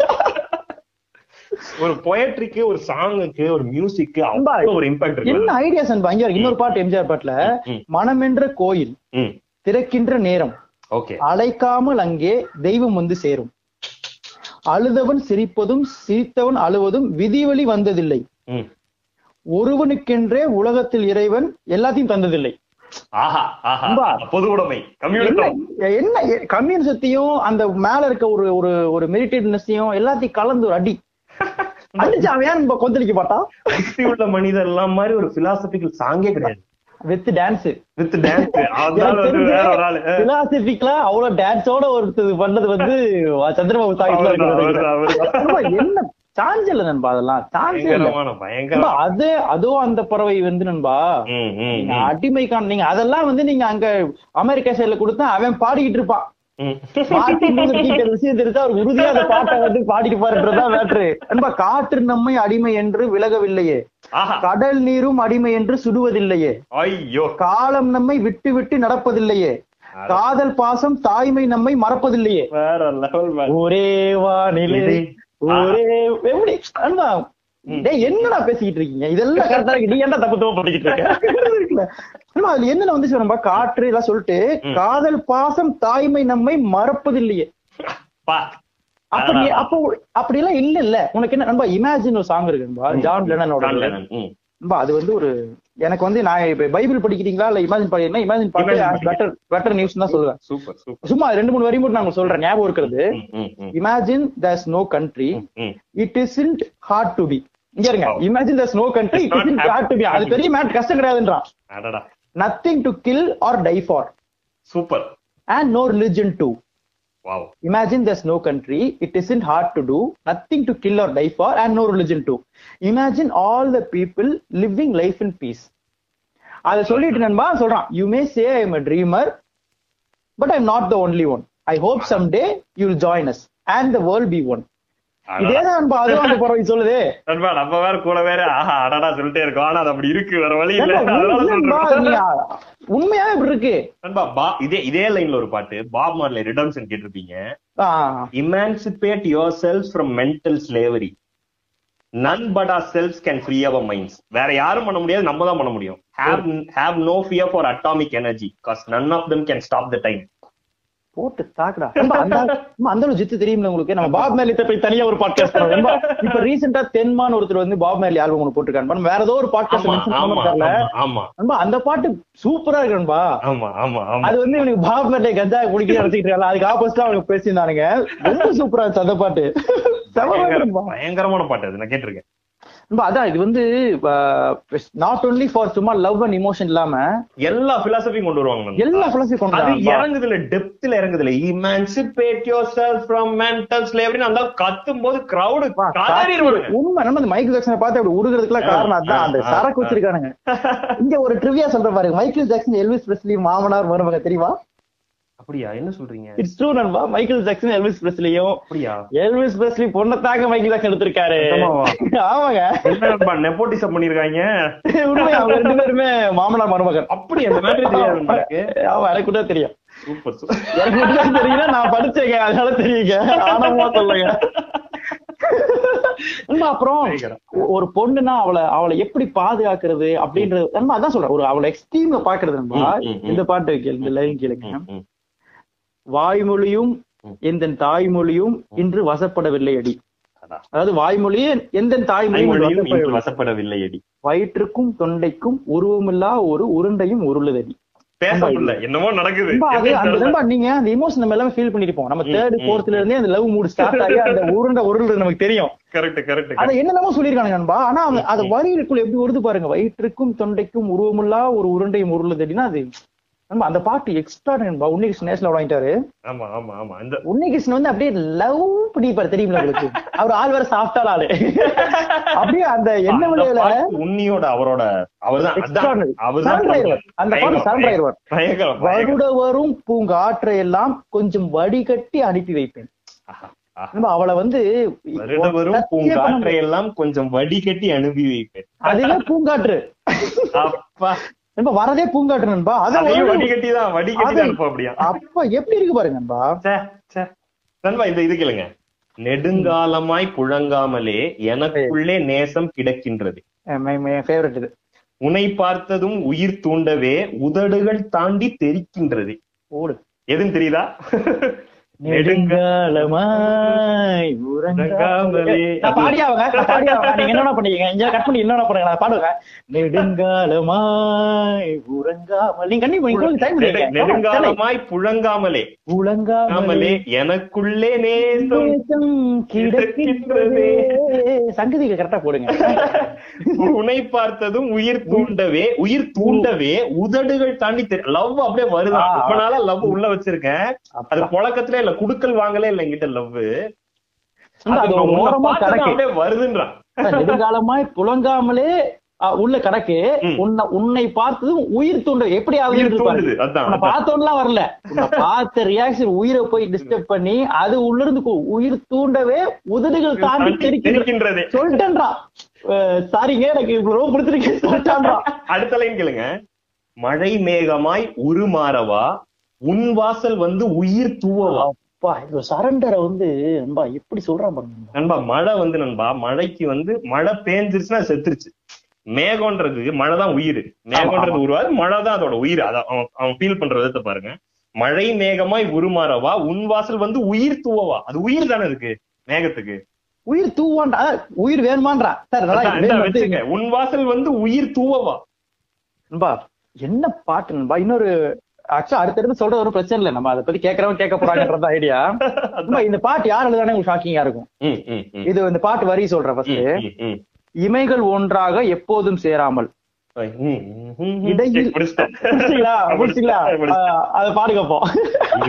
ஒரு பொயட்ரிக்கு ஒரு சாங்குக்கு ஒரு மியூசிக்கு ஒரு இம்பாக்ட் என்ன ஐடியாஸ் இங்க இருக்கு. இன்னொரு பாட்டு எம்ஜிஆர் பாட்டுல. மனமென்ற கோயில் திறக்கின்ற நேரம். ஓகே. அழைக்காமல் அங்கே தெய்வம் வந்து சேரும். அழுதவன் சிரிப்பதும் சிரித்தவன் அழுவதும் விதிவழி வந்ததில்லை. ஒருவனுக்கென்றே உலகத்தில் இறைவன் எல்லாத்தையும் தந்ததில்லை. ஆஹா ஆஹா. அன்பா. பொது உடைமை. என்ன கம்யூனிசத்தையும் அந்த மேல இருக்க ஒரு ஒரு ஒரு மெரிட்டேட்னஸையும் எல்லாத்தையும் கலந்து ஒரு அடி. அடிச்சு அவன் ஏன் நம்ம கொந்தளிக்க மாட்டான்? சுத்தி உள்ள மனிதர் எல்லாம் மாதிரி ஒரு பிலாசபிக்கல் சாங்கே கிடையாது. வித் டான்ஸ் வித் டான்ஸ் ஒரு பிலாசபிக்கலா அவ்வளவு டான்ஸோட ஒருத்தர் பண்ணது வந்து சந்திரபாபு சாகித்ல என்ன சான்ஸ் இல்ல நண்பா அதெல்லாம். சான்ஸ் இல்ல. அது அதுவும் அந்த பறவை வந்து நண்பா அடிமைக்கான நீங்க அதெல்லாம் வந்து நீங்க அங்க அமெரிக்கா சைடுல கொடுத்தா அவன் பாடிக்கிட்டு இருப்பான். உறுதியா அந்த பாட்டை வந்து பாடிட்டு பாருன்றதா மேட்ரு நண்பா காற்று நம்மை அடிமை என்று விலகவில்லையே. கடல் நீரும் அடிமை என்று சுடுவதில்லையே. ஐயோ. காலம் நம்மை விட்டு விட்டு நடப்பதில்லையே. காதல் பாசம் தாய்மை நம்மை மறப்பதில்லையே. ஒரே வானிலை. ஒரே எப்படி அண்ணா டேய் என்னடா பேசிக்கிட்டு இருக்கீங்க? இதெல்லாம் கரெக்டா இருக்கு. நீ என்ன தப்பு தப்பு பண்ணிக்கிட்டு இருக்க? அண்ணா, அதுல என்னென்ன வந்து நம்ம? காற்று எல்லாம் சொல்லிட்டு காதல் பாசம் தாய்மை நம்மை மறப்பதில்லையே. பா. அப்படி அப்போ அப்படி எல்லாம் இல்ல இல்ல உனக்கு என்ன நண்பா இமேஜின் ஒரு சாங் இருக்கு ஜான் லெனனோட. நண்பா அது வந்து ஒரு எனக்கு வந்து நான் இப்ப பைபிள் படிக்கிறீங்களா? இல்ல இமேஜின் படிக்கிறீங்களா? இமேஜின் பாட்டு பெட்டர் பெட்டர் நியூஸ் தான் சொல்லுவேன். Super super. சும்மா ரெண்டு மூணு வரி மட்டும் நான் சொல்றேன். ஞாபகம் இருக்கிறது. Imagine there's no country. It isn't hard to be இங்க இருங்க. Imagine there's no country it isn't hard to be அது பெரிய மேட் கஷ்டம் கிடையாதுன்றான். Nothing to kill or die for super. And no religion too wow Imagine there's no country, it isn't hard to do, nothing to kill or die for, and no religion too. Imagine all the people living life in peace. அதை சொல்லிட்டு நண்பா சொல்றான் you may say I am a dreamer but I'm not the only one I hope some day you will join us and the world be one சொல்லுதே. நண்பா நம்ம வேற கூட வேற ஆஹா அடடா சொல்லிட்டே இருக்கோம். ஆனா அது அப்படி இருக்கு வேற வழி இல்ல. இப்படி இருக்கு. நண்பா பா இதே இதே லைன்ல ஒரு பாட்டு பாப் மார்லே ரிடம்ஷன் கேட்டிருப்பீங்க. Emancipate yourselves from mental slavery none but ourselves can free our minds வேற யாரும் பண்ண முடியாது நம்ம தான் பண்ண முடியும். Have have no fear for atomic energy cause none of them can stop the time போட்டு தாக்குடா. அந்த ஜித்து தெரியும்ல உங்களுக்கு? நம்ம பாப் மேலிட்ட போய் தனியா ஒரு பாட்காஸ்ட் நண்பா. இப்ப ரீசெண்டா தென்மான் ஒருத்தர் வந்து பாப் மேலி ஆல்பம் ஒன்று போட்டிருக்காரு. நம்ம வேற ஏதோ ஒரு பாட்காஸ்ட் அந்த பாட்டு சூப்பரா இருக்கு நண்பா. ஆமா ஆமா ஆமா. அது வந்து இவனுக்கு பாப் மேலே கஞ்சா குடிக்க இருக்காங்க. அதுக்கு ஆப்போசிட்டா அவங்க பேசியிருந்தானுங்க. ரொம்ப சூப்பரா இருந்துச்சு அந்த பாட்டு. பயங்கரமான பாட்டு அது. நான் கேட்டிருக்கேன். அதான் இது வந்து நாட் ஒன்லி ஃபார் சும்மா லவ் அண்ட் இமோஷன் இல்லாம எல்லா பிலாசபியும் கொண்டு வருவாங்க. எல்லா பிலோசபி கொண்டு அது வராங்க. இறங்குதுல டெப்த்ல இறங்குதுல. Emancipate yourself from mental ஸ்லேவரின்னு அந்த கத்தும் போது காரிடுவாங்க உண்மை. நம்ம இந்த மைக்கேல் ஜாக்சனை பார்த்து அப்படி உருகிறதுக்குலாம் காரணம் அதான். அந்த சரக்கு. வச்சிருக்கானுங்க. இங்க ஒரு ட்ரிவியா சொல்ற பாருங்க. மைக்கேல் ஜாக்சன் எல்விஸ் பிரெஸ்லி மாமனார் மருமக தெரியுமா? அப்படியா? என்ன சொல்றீங்க? இட்ஸ் ட்ரூ நண்பா. மைக்கேல் ஜாக்சன் எல்விஸ் பிரெஸ்லியும் அப்படியா? எல்விஸ் பிரெஸ்லி பொண்ணத்தாங்க மைக்கேல் ஜாக்சன் எடுத்திருக்காரு? ஆமாங்க. என்ன நெப்போட்டிசம் பண்ணிருக்காங்க? உண்மையா அவங்க ரெண்டு பேருமே மாமனார் மருமகன். அப்படி அந்த மாதிரி தெரியாது உங்களுக்கு? ஆமா எனக்கு கூட தெரியும். சூப்பர் எனக்கு மட்டும் தெரியுங்க நான் படிச்சேங்க அதனால தெரியுங்க. ஆனமா சொல்லுங்க. நண்பா, அப்புறம் ஒரு பொண்ணுனா அவளை அவளை எப்படி பாதுகாக்கிறது அப்படின்றது நண்பா அதான் சொல்றேன். ஒரு அவளை எக்ஸ்ட்ரீம்ல பாக்குறது நண்பா. இந்த பாட்டு கேளு இந்த லைன் கேளுங்க. வாய்மொழியும். எந்த தாய்மொழியும் இன்று வசப்படவில்லை அடி. அதாவது வாய்மொழியே எந்த தாய்மொழியும் வசப்படவில்லை. அடி. வயிற்றுக்கும் தொண்டைக்கும் உருவமில்லா ஒரு உருண்டையும் உருளுதடி. என்னமோ நடக்குது. அந்த நீங்க அந்த நம்ம எல்லாமே ஃபீல் பண்ணிருப்போம் நம்ம தேர்ட் ஃபோர்த்ல இருந்தே அந்த லவ் மூட் ஸ்டார்ட் ஆகி அந்த உருண்டை உருள் நமக்கு தெரியும். கரெக்ட் கரெக்ட் அத என்னென்னமோ சொல்லிருக்காங்க நண்பா. ஆனா அது வரிகளுக்குள்ள எப்படி வருது பாருங்க. வயிற்றுக்கும் தொண்டைக்கும் உருவமில்லா ஒரு உருண்டையும் உருளுது அப்படின்னா அது நண்பா அந்த பாட்டு எக்ஸ்ட்ரா உன்னிகிருஷ்ணன் நேஷனல் வாங்கிட்டாரு. ஆமா ஆமா ஆமா. இந்த உன்னிகிருஷ்ணன் வந்து அப்படியே லவ் பிடிப்பாரு. தெரியுமில உங்களுக்கு? அவர் ஆள் வேற சாஃப்டான ஆளு. அப்படியே அந்த என்ன அந்த பாட்டு உன்னியோட அவரோட அவர்தான். அந்த பாட்டு சரண்டர். வருட வரும் பூங்காற்றை எல்லாம் கொஞ்சம் வடிகட்டி அனுப்பி வைப்பேன். நம்ம அவளை வந்து வரும் பூங்காற்றை எல்லாம் கொஞ்சம் வடிகட்டி அனுப்பி வைப்பேன். அதுவே பூங்காற்று. அப்பா. நண்பா வரதே பூங்காற்று நண்பா. அது அதையும் வடிகட்டி தான் வடிகட்டி அப்படியா? அப்ப எப்படி இருக்கு பாருங்க நண்பா. நண்பா இந்த இது கேளுங்க. நெடுங்காலமாய் புழங்காமலே எனக்குள்ளே நேசம் கிடக்கின்றது. இது. உன்னை பார்த்ததும் உயிர் தூண்டவே உதடுகள் தாண்டி தெரிக்கின்றது. ஓடு. எதுன்னு தெரியுதா? நெடுங்காலமாய் உறங்காமலே. என்னென்ன பண்ணீங்க? இங்க கட் பண்ணி என்னென்ன பண்ணுங்க? பாடுங்க நெடுங்காலமாய் உறங்காமல். நீங்க நெடுங்காலமாய் புழங்காமலே. ஆமலே எனக்குள்ளே நேசம் கிடக்கின்றதே. சங்கதிக்கு கரெக்டா போடுங்க. உன்னை பார்த்ததும் உயிர் தூண்டவே உயிர் தூண்டவே உதடுகள் தாண்டி லவ் அப்படியே வருதான். ரொம்ப நாளா லவ் உள்ள வச்சிருக்கேன். அது புழக்கத்துல இல்ல. குடுக்கல் வாங்கலே இல்ல என்கிட்ட லவ் வருதுன்றான். நெடுங்காலமாய் புலங்காமலே அ, உள்ள கணக்கு. உன்னை உன்னை பார்த்ததும் உயிர் தூண்டு எப்படி ஆகுது. பார்த்தோம்லாம் வரல. பார்த்த ரியாக்ஷன் உயிரை போய் டிஸ்டர்ப் பண்ணி அது உள்ள இருந்து உயிர் தூண்டவே உதடுகள் தாண்டி தாண்டி தெரிக்கின்ற தெரிக்கின்றதே. சொல்லிட்டேன்றா சாரிங்க எனக்கு இவ்வளவு பிடிச்சிருக்கு சொல்லிட்டான்றா அடுத்த லைன் கேளுங்க. மழை மேகமாய் உருமாறவா? உன் வாசல் வந்து உயிர் தூவவா? அப்பா இந்த சரண்டரை வந்து நண்பா எப்படி சொல்றான் பாருங்க நண்பா. மழை வந்து நண்பா மழைக்கு வந்து மழை பேஞ்சிருச்சுன்னா செத்துருச்சு. மேகம்ன்றது மழை தான் உயிர். மேகம்ன்றது உருவாது மழை தான் அதோட உயிர். அதான் அவன் ஃபீல் பண்ற விதத்தை பாருங்க. மழை மேகமாய் உருமாறவா உன் வாசல் வந்து உயிர் தூவவா? அது உயிர் தானே இருக்கு மேகத்துக்கு. உயிர் தூவான்றா அதான் உயிர் வேணுமான்றா. உன் வாசல் வந்து உயிர் தூவவா? நண்பா என்ன பாட்டு நண்பா? இன்னொரு ஆக்சுவலா அடுத்தடுத்து சொல்றது ஒரு பிரச்சனை இல்ல. நம்ம அதை பத்தி கேட்கறவங்க கேட்க போறாங்கன்றது ஐடியா இந்த பாட்டு யார் எழுதானே உங்களுக்கு ஷாக்கிங்கா இருக்கும். இது இந்த பாட்டு வரி சொல்றேன் ஃபர்ஸ்ட். இமைகள் ஒன்றாக எப்போதும் சேராமல்.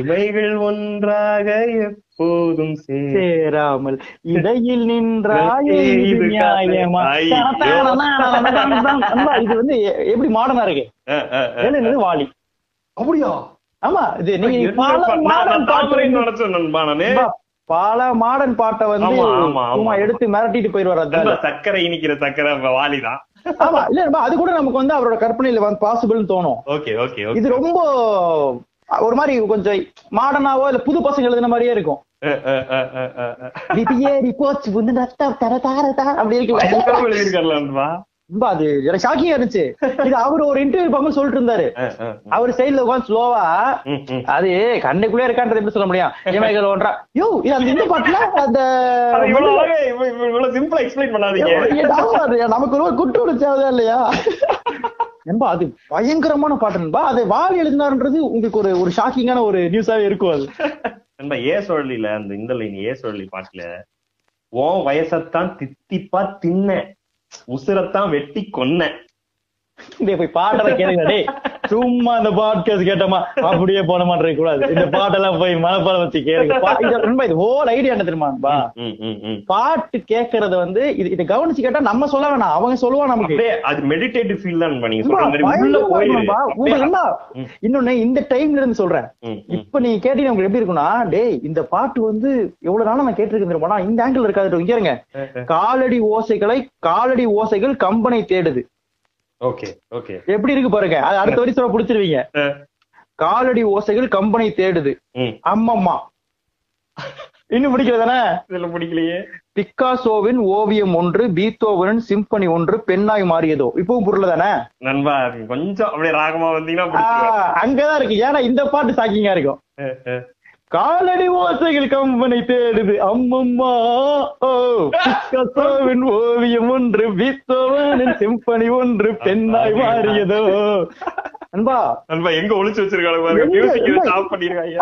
இவைகள் ஒன்றாக எப்போதும் சேராமல். இடையில் நின்றாயே இது இது நியாயமா? வந்து எப்படி மாடர்னா இருக்கு? வாலி. அப்படியா? ஆமா இது நீங்க பல மாடர்ன் பாட்டு வந்து. சும்மா எடுத்து மிரட்டிட்டு அதான் சர்க்கரை இனிக்கிற சர்க்கரை வாலிதான் ஆமா இல்ல நண்பா, அது கூட நமக்கு வந்து அவரோட கற்பனையில வந்து பாசிபிள்னு தோணும். ஓகே ஓகே இது ரொம்ப ஒரு மாதிரி கொஞ்சம் மாடர்னாவோ இல்ல புது பசங்க எழுதுன மாதிரியே இருக்கும். அப்படி இருக்கு. ரொம்ப அது எனக்கு ஷாக்கிங்கா இருந்துச்சு. இது அவர் ஒரு இன்டர்வியூ பார்க்கும்போது சொல்லிட்டு இருந்தாரு அவர் சைடுல உட்காந்து ஸ்லோவா. அது கண்ணுக்குள்ளே இருக்கான்றது எப்படி சொல்ல முடியும்? இமைகள் ஒன்றா. யோ இது அந்த இந்த பாட்டுல அந்த ஆ explain பண்ணாதீங்க. நமக்கு ஒரு குற்ற உணர்ச்சியாவதா இல்லையா? நண்பா அது பயங்கரமான பாட்டு நண்பா. அதை வாலி எழுதினாருன்றது உங்களுக்கு ஒரு ஒரு ஷாக்கிங்கான ஒரு நியூஸாவே இருக்கும் அது. நண்பா, ஏ சொல்லல அந்த இந்த லைன் ஏ சொல்லி பாட்டுல உன் வயசத்தான் தித்திப்பா தின்ன. உசுரத்தான் வெட்டி கொன்ன போய் பாடுற கேளுங்க சும்மா இந்த பாட்காஸ்ட் கேட்டோமா அப்படியே போன மாதிரி கூடாது. இந்த பாட்டெல்லாம் போய் மனப்பாடம் வச்சு கேளுங்க. இது ஹோல் ஐடியா என்ன தெரியுமா நண்பா ம், ம், ம். பாட்டு கேட்கறத வந்து இது இதை கவனிச்சு கேட்டா நம்ம சொல்ல வேணாம். அவங்க சொல்லுவா நமக்கு. அது மெடிடேட்டிவ் ஃபீல் தான். இன்னொன்னு இந்த டைம்ல இருந்து சொல்றேன். இப்ப நீங்க கேட்டீங்க உங்களுக்கு எப்படி இருக்கும்னா டேய் இந்த பாட்டு வந்து எவ்வளவு நாளா நான் கேட்டிருக்கேன் இந்த ஆங்கிள் இருக்காது. இங்க. காலடி ஓசைகளை காலடி ஓசைகள் கம்பனை தேடுது. ஓகே ஓகே எப்படி இருக்கு பாருங்க? அது அடுத்த வரி சொல்ல புடிச்சிருவீங்க காலடி ஓசைகள் கம்பனை தேடுது. அம்மம்மா. இன்னும் பிடிக்கிறதானே இதுல பிடிக்கலையே பிக்காசோவின் ஓவியம் ஒன்று பீத்தோவனின் சிம்பனி ஒன்று பெண்ணாய் மாறியதோ. இப்பவும் புரியல தானே நண்பா கொஞ்சம் அப்படியே ராகமா வந்தீங்கன்னா. அங்கதான் இருக்கு. ஏன்னா இந்த பாட்டு சாக்கிங்கா இருக்கும். காலடி ஓசைகள் கம்பனை தேடுது. அம்மம்மா ஓ பிக்காசோவின் ஓவியம் ஒன்று பீத்தோவனின் சிம்பனி ஒன்று பெண்ணாய் மாறியதோ. அன்பா. நண்பா எங்க ஒளிச்சு வச்சிருக்காங்க பாருங்க? மியூசிக்? ஸ்டாப் பண்ணிருக்காங்க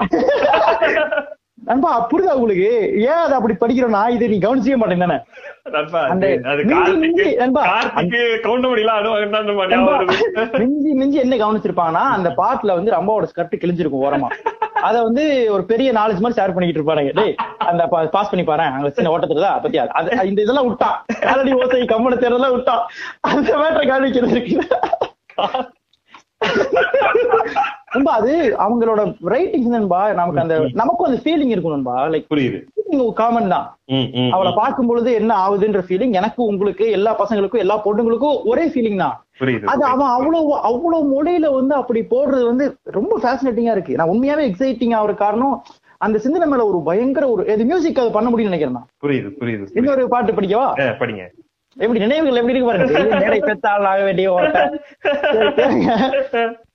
நண்பா புரியுதா உங்களுக்கு? ஏன் அதை அப்படி படிக்கிறோம்னா இது நீ கவனிச்சிக்க மாட்டேன் தானே? என்ன கவனிச்சிருப்பாங்கன்னா அந்த பாட்டுல வந்து ரம்பாவோட ஸ்கர்ட் கிழிஞ்சிருக்கும் ஓரமா. அத வந்து ஒரு பெரிய நாலேஜ் மாதிரி ஷேர் பண்ணிக்கிட்டு இருப்பாங்க டேய் அந்த பாஸ் பண்ணி பாரு அங்க சின்ன ஓட்டத்துல தான் பத்தியா அது இந்த இதெல்லாம் விட்டான் காலடி ஓசை கம்மன தேர்தெல்லாம் விட்டான் அந்த மேட்டரை காணிக்கிறது இருக்கு நண்பா அது அவங்களோட ரைட்டிங்ஸ் நண்பா நமக்கு அந்த நமக்கும் அந்த ஃபீலிங் இருக்கும் நண்பா லைக் புரியுது காமன் தான் அவளை. பார்க்கும் பொழுது என்ன ஆகுதுன்ற ஃபீலிங் எனக்கு உங்களுக்கு எல்லா பசங்களுக்கும் எல்லா பொண்ணுங்களுக்கும் ஒரே ஃபீலிங் தான் அது. அவன் அவ்வளவு அவ்வளவு மொழியில வந்து அப்படி போடுறது வந்து ரொம்ப ஃபேசினேட்டிங்கா இருக்கு நான் உண்மையாவே எக்ஸைட்டிங் ஆகிற காரணம் அந்த சிந்தனை மேல ஒரு பயங்கர ஒரு இது மியூசிக் அது பண்ண முடியும்னு நினைக்கிறேன் நான். புரியுது புரியுது. இன்னொரு பாட்டு படிக்கவா படிங்க எப்படி நினைவுகள் எப்படி இருக்கு பாருங்க மேடை பெத்தாள் ஆக வேண்டிய.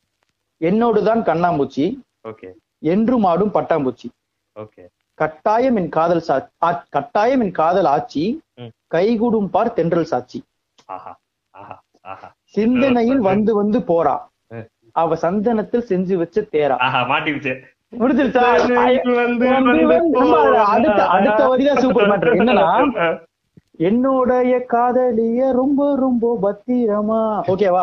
என்னோடுதான் கண்ணாம்பூச்சி ஓகே. என்றும் ஆடும் பட்டாம்பூச்சி. ஓகே. கட்டாயம் என் காதல் சா கட்டாயம் என் காதல் ஆட்சி. கைகூடும் பார் தென்றல் சாட்சி. சிந்தனையில் வந்து வந்து போறா. அவ சந்தனத்தில் செஞ்சு வச்ச தேரா. ஆஹா மாட்டிருச்சு முடிஞ்சிருச்சா? அடுத்த அடுத்த வரிதான் சூப்பர் மேட்டர் என்னன்னா என்னோடைய காதலிய ரொம்ப ரொம்ப பத்திரமா? ஓகேவா.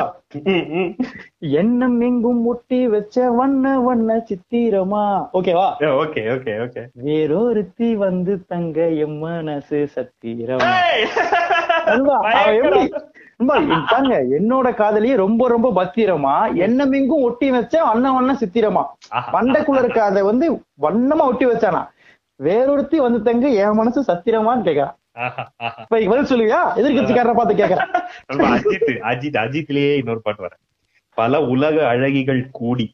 எண்ணம் எங்கும் முட்டி வச்ச வண்ண வண்ண சித்திரமா? ஓகேவா ஓகே ஓகே ஓகே வேறொருத்தி வந்து தங்க எம் மனசு சத்திரமா. பாருங்க என்னோட காதலியே ரொம்ப ரொம்ப பத்திரமா? எண்ணம் எங்கும் ஒட்டி வச்ச வண்ண வண்ண சித்திரமா. பண்டைக்குள்ள இருக்க அதை வந்து வண்ணமா ஒட்டி வச்சானா? வேறொருத்தி வந்து தங்க என் மனசு சத்திரமான்னு கேக்குறான் ஆஹா, ஆஹா. பதில் சொல்லுவியா? எதிர்கட்சிக்காரரை பார்த்து கேக்குறேன் அஜித் அஜித் அஜித்லயே இன்னொரு பாட்டு வரேன் பல உலக அழகிகள் கூடி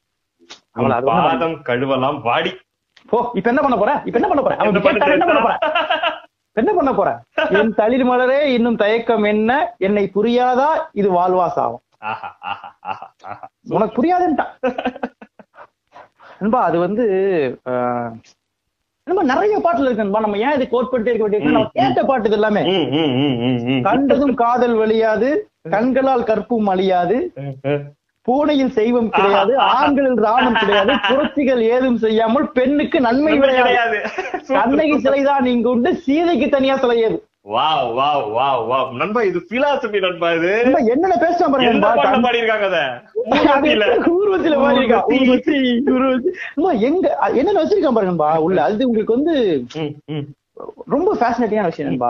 பாதம் கழுவலாம் வாடி. போ இப்ப என்ன பண்ண போற? இப்ப என்ன பண்ண போற? என்ன பண்ண போற? என்ன பண்ண போற? என் தளிர் மலரே இன்னும் தயக்கம் என்ன? என்னை புரியாதா? இது வாழ்வா சாவும். ஆஹா ஆஹா ஆஹா ஆஹா. உனக்கு புரியாதுன்ட்டா நண்பா அது வந்து நண்பா நிறைய பாட்டுல இருக்கு நம்ம ஏன் இது கோட் பண்ணிட்டே இருக்க வேண்டியது நம்ம கேட்ட பாட்டு இது எல்லாமே. கண்டதும் காதல் வழியாது கண்களால் கற்பும் அழியாது. பூனையில் செய்வம் கிடையாது ஆண்களில் ராணம் கிடையாது புரட்சிகள் ஏதும் செய்யாமல் பெண்ணுக்கு நன்மை கிடையாது. கண்ணகி சிலைதான் இங்கு உண்டு சீதைக்கு தனியா சிலை ஏது? வாவ் வாவ் வாவ் வாவ் நண்பா இது பிலாசபி நண்பா இது என்னென்ன பேசுறான் பாருங்க நண்பா. பாட்டுல பாடி இருக்காங்க அத. ஊர்வசியில மாதிரி இருக்கா. ஊர்வசி. ஊர்வசி, எங்க என்னென்ன வச்சிருக்கான் பாருங்கப்பா உள்ள அது உங்களுக்கு வந்து ரொம்ப ஃபேசினேட்டிங்கான விஷயம் நண்பா.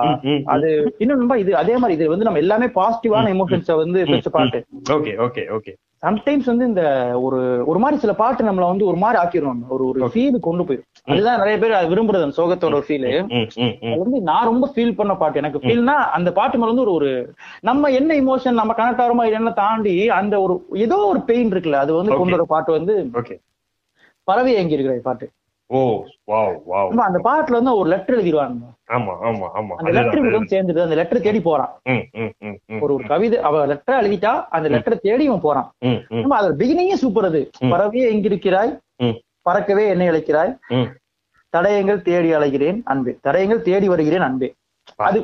அது இன்னும் நண்பா இது அதே மாதிரி இது வந்து நம்ம எல்லாமே பாசிட்டிவான எமோஷன்ஸ வந்து வச்ச பாட்டு ஓகே ஓகே ஓகே. சம்டைம்ஸ் வந்து இந்த ஒரு ஒரு மாதிரி சில பாட்டு நம்மள வந்து ஒரு மாதிரி ஆக்கிரும் ஒரு ஒரு ஃபீல் கொண்டு போயிடும் அதுதான் நிறைய பேர் அது விரும்புறது அந்த சோகத்தோட ஒரு ஃபீல். அது வந்து நான் ரொம்ப ஃபீல் பண்ண பாட்டு எனக்கு ஃபீல்னா அந்த பாட்டு மேல வந்து ஒரு ஒரு நம்ம என்ன இமோஷன் நம்ம கனெக்ட் ஆகிறோமோ என்ன தாண்டி அந்த ஒரு ஏதோ ஒரு பெயின் இருக்குல்ல அது வந்து கொண்டு வர பாட்டு வந்து பறவை எங்க இருக்கிற பாட்டு ஓ வாவ் வாவ் ஆமா, அந்த பாட்டுல வந்து ஒரு லெட்டர் எழுதிடுவாங்க ஆமா ஆமா ஆமா. அந்த லெட்டர் வந்து சேர்ந்துட்டு அந்த லெட்டர் தேடி போறான். ஒரு ஒரு கவிதை அவ லெட்டர் எழுதிட்டா அந்த லெட்டர் தேடி இவன் போறான். ஆமா அதோட பிகினிங்கே சூப்பர் அது. பறவையே எங்கிருக்கிறாய்? ம். பறக்கவே என்னை அழைக்கிறாய். தடயங்கள் தேடி அழைகிறேன் அன்பே. தடயங்கள் தேடி வருகிறேன் அன்பே. அது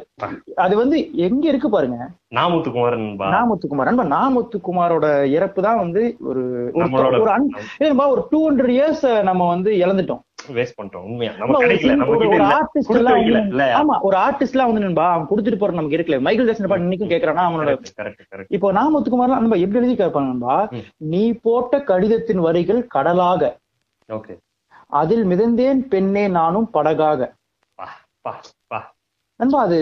அது வந்து எங்க இருக்கு பாருங்க. நாமுத்துக்குமாரன். நாமுத்துக்குமார். நண்பா நாமுத்துக்குமாரோட இறப்பு தான் வந்து ஒரு ஒரு ஒரு டூ ஹண்ட்ரட் இயர்ஸ் நம்ம வந்து இழந்துட்டோம். Waste பண்ணிட்டோம் உண்மையா? ஆமா, நம்ம கிடைக்கல கிட்ட ஆமா ஒரு வந்து நண்பா அவன் கொடுத்துட்டு போற நமக்கு இருக்கல மைக்கேல் ஜாக்சன் பாட்டு இன்னைக்கும் கேக்குறானா? அவனோட இப்போ நாமத்துக்குமார் நம்ம எப்படி எழுதி கேட்பாங்க நண்பா. நீ போட்ட கடிதத்தின் வரிகள் கடலாக. அதில் மிதந்தேன் பெண்ணே நானும் படகாக. நண்பா அது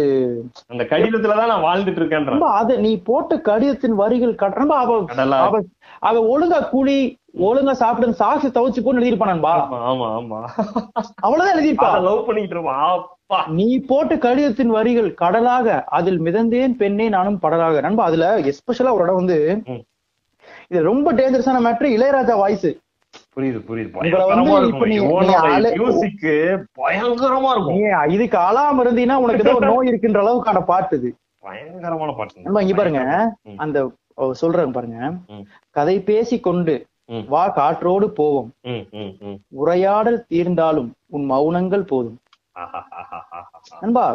அந்த கடிதத்துலதான் நான் வாழ்ந்துட்டு இருக்கேன்ற நண்பா அது நீ போட்ட கடிதத்தின் வரிகள் நண்பா அவ அவ ஒழுங்கா குழி ஒழுங்கா சாப்பிட்டு சாக்ஸ் தவச்சு போன்னு எழுதிருப்பான் நண்பா. ஆமா ஆமா அவ்வளவுதான் எழுதிருப்பா லவ் பண்ணிட்டு இருப்பான் நீ போட்ட கடிதத்தின் வரிகள் கடலாக அதில் மிதந்தேன் பெண்ணே நானும் படலாக. நண்பா அதுல எஸ்பெஷலா ஒரு இடம் வந்து. இது ரொம்ப டேஞ்சரஸான மேட்ரு இளையராஜா வாய்ஸ் புரியுது புரியுது பயங்கரமா இருக்கும் இதுக்கு அழாம இருந்தீங்கன்னா உனக்கு ஏதோ ஒரு நோய் இருக்குன்ற அளவுக்கான பாட்டு இது பயங்கரமான பாட்டு நண்பா இங்க பாருங்க. அந்த சொல்றாங்க பாருங்க. கதை பேசி கொண்டு. வா காற்றோடு போவோம். உரையாடல் தீர்ந்தாலும் உன் மௌனங்கள் போதும். நண்பா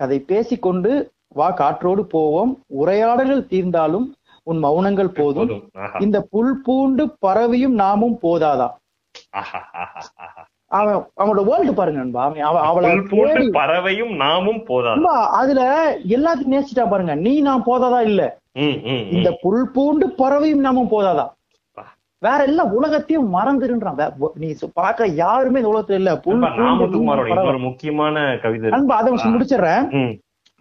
கதை பேசிக்கொண்டு வா காற்றோடு போவோம் உரையாடல்கள் தீர்ந்தாலும் உன் மௌனங்கள் போதும். இந்த புல் பூண்டு பறவையும் நாமும் போதாதா. அவன் அவனோட வேர்ல்டு பாருங்க நண்பா. அவன் அவ- அவளை பறவையும் நாமும் போதாது? அதுல எல்லாத்தையும் நேசிட்டா பாருங்க. நீ நான் போதாதா இல்ல. இந்த புல் பூண்டு பறவையும் நாமும் போதாதா. வேற எல்லா உலகத்தையும் மறந்துருன்றான். நீ பாக்குற யாருமே இந்த உலகத்துல இல்ல. புல் முக்கியமான கவிதை. நண்பா அதை முடிச்சிடுறேன்.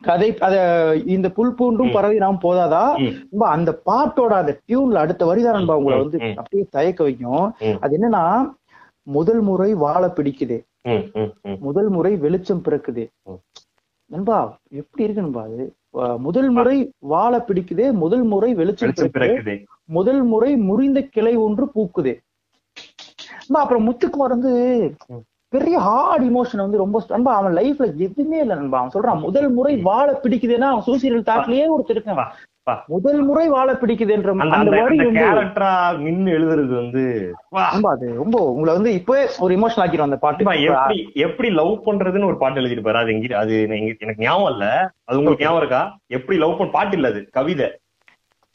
கதை அத இந்த புல் பூண்டும் ம். பறவை நாம் போதாதா அந்த பாட்டோட அந்த டியூன்ல அடுத்த வரிதான் நண்பா உங்களை வந்து. அப்படியே தயக்க வைக்கும். அது என்னன்னா முதல் முறை வாழ பிடிக்குது. முதல் முறை வெளிச்சம் பிறக்குது. நண்பா எப்படி இருக்கு நண்பா அது முதல் முறை வாழ பிடிக்குதே முதல் முறை வெளிச்சம் பிறக்குது முதல் முறை முறிந்த கிளை ஒன்று பூக்குது அப்புறம் முத்துக்குமார் வந்து. பெரிய ஹார்ட் இமோஷன் வந்து ரொம்ப நண்பா அவன் லைஃப்ல எதுவுமே இல்ல நண்பா. அவன் சொல்றான் முதல் முறை வாழ பிடிக்குதுன்னா அவன் சூசைடல் தாட்லயே ஒருத்தர் இருக்கான். முதல் முறை வாழ பிடிக்குதுன்ற அந்த வரி கேரக்டரா நின்னு எழுதுறது வந்து அது ரொம்ப உங்களை வந்து இப்பவே ஒரு இமோஷன் ஆக்கிரும் அந்த பாட்டு. எப்படி எப்படி லவ் பண்றதுன்னு ஒரு பாட்டு எழுதிருப்பாரு அது எங்க அது எனக்கு ஞாபகம் இல்ல. அது உங்களுக்கு ஞாபகம் இருக்கா? எப்படி லவ் பண்ண பாட்டு இல்ல அது கவிதை.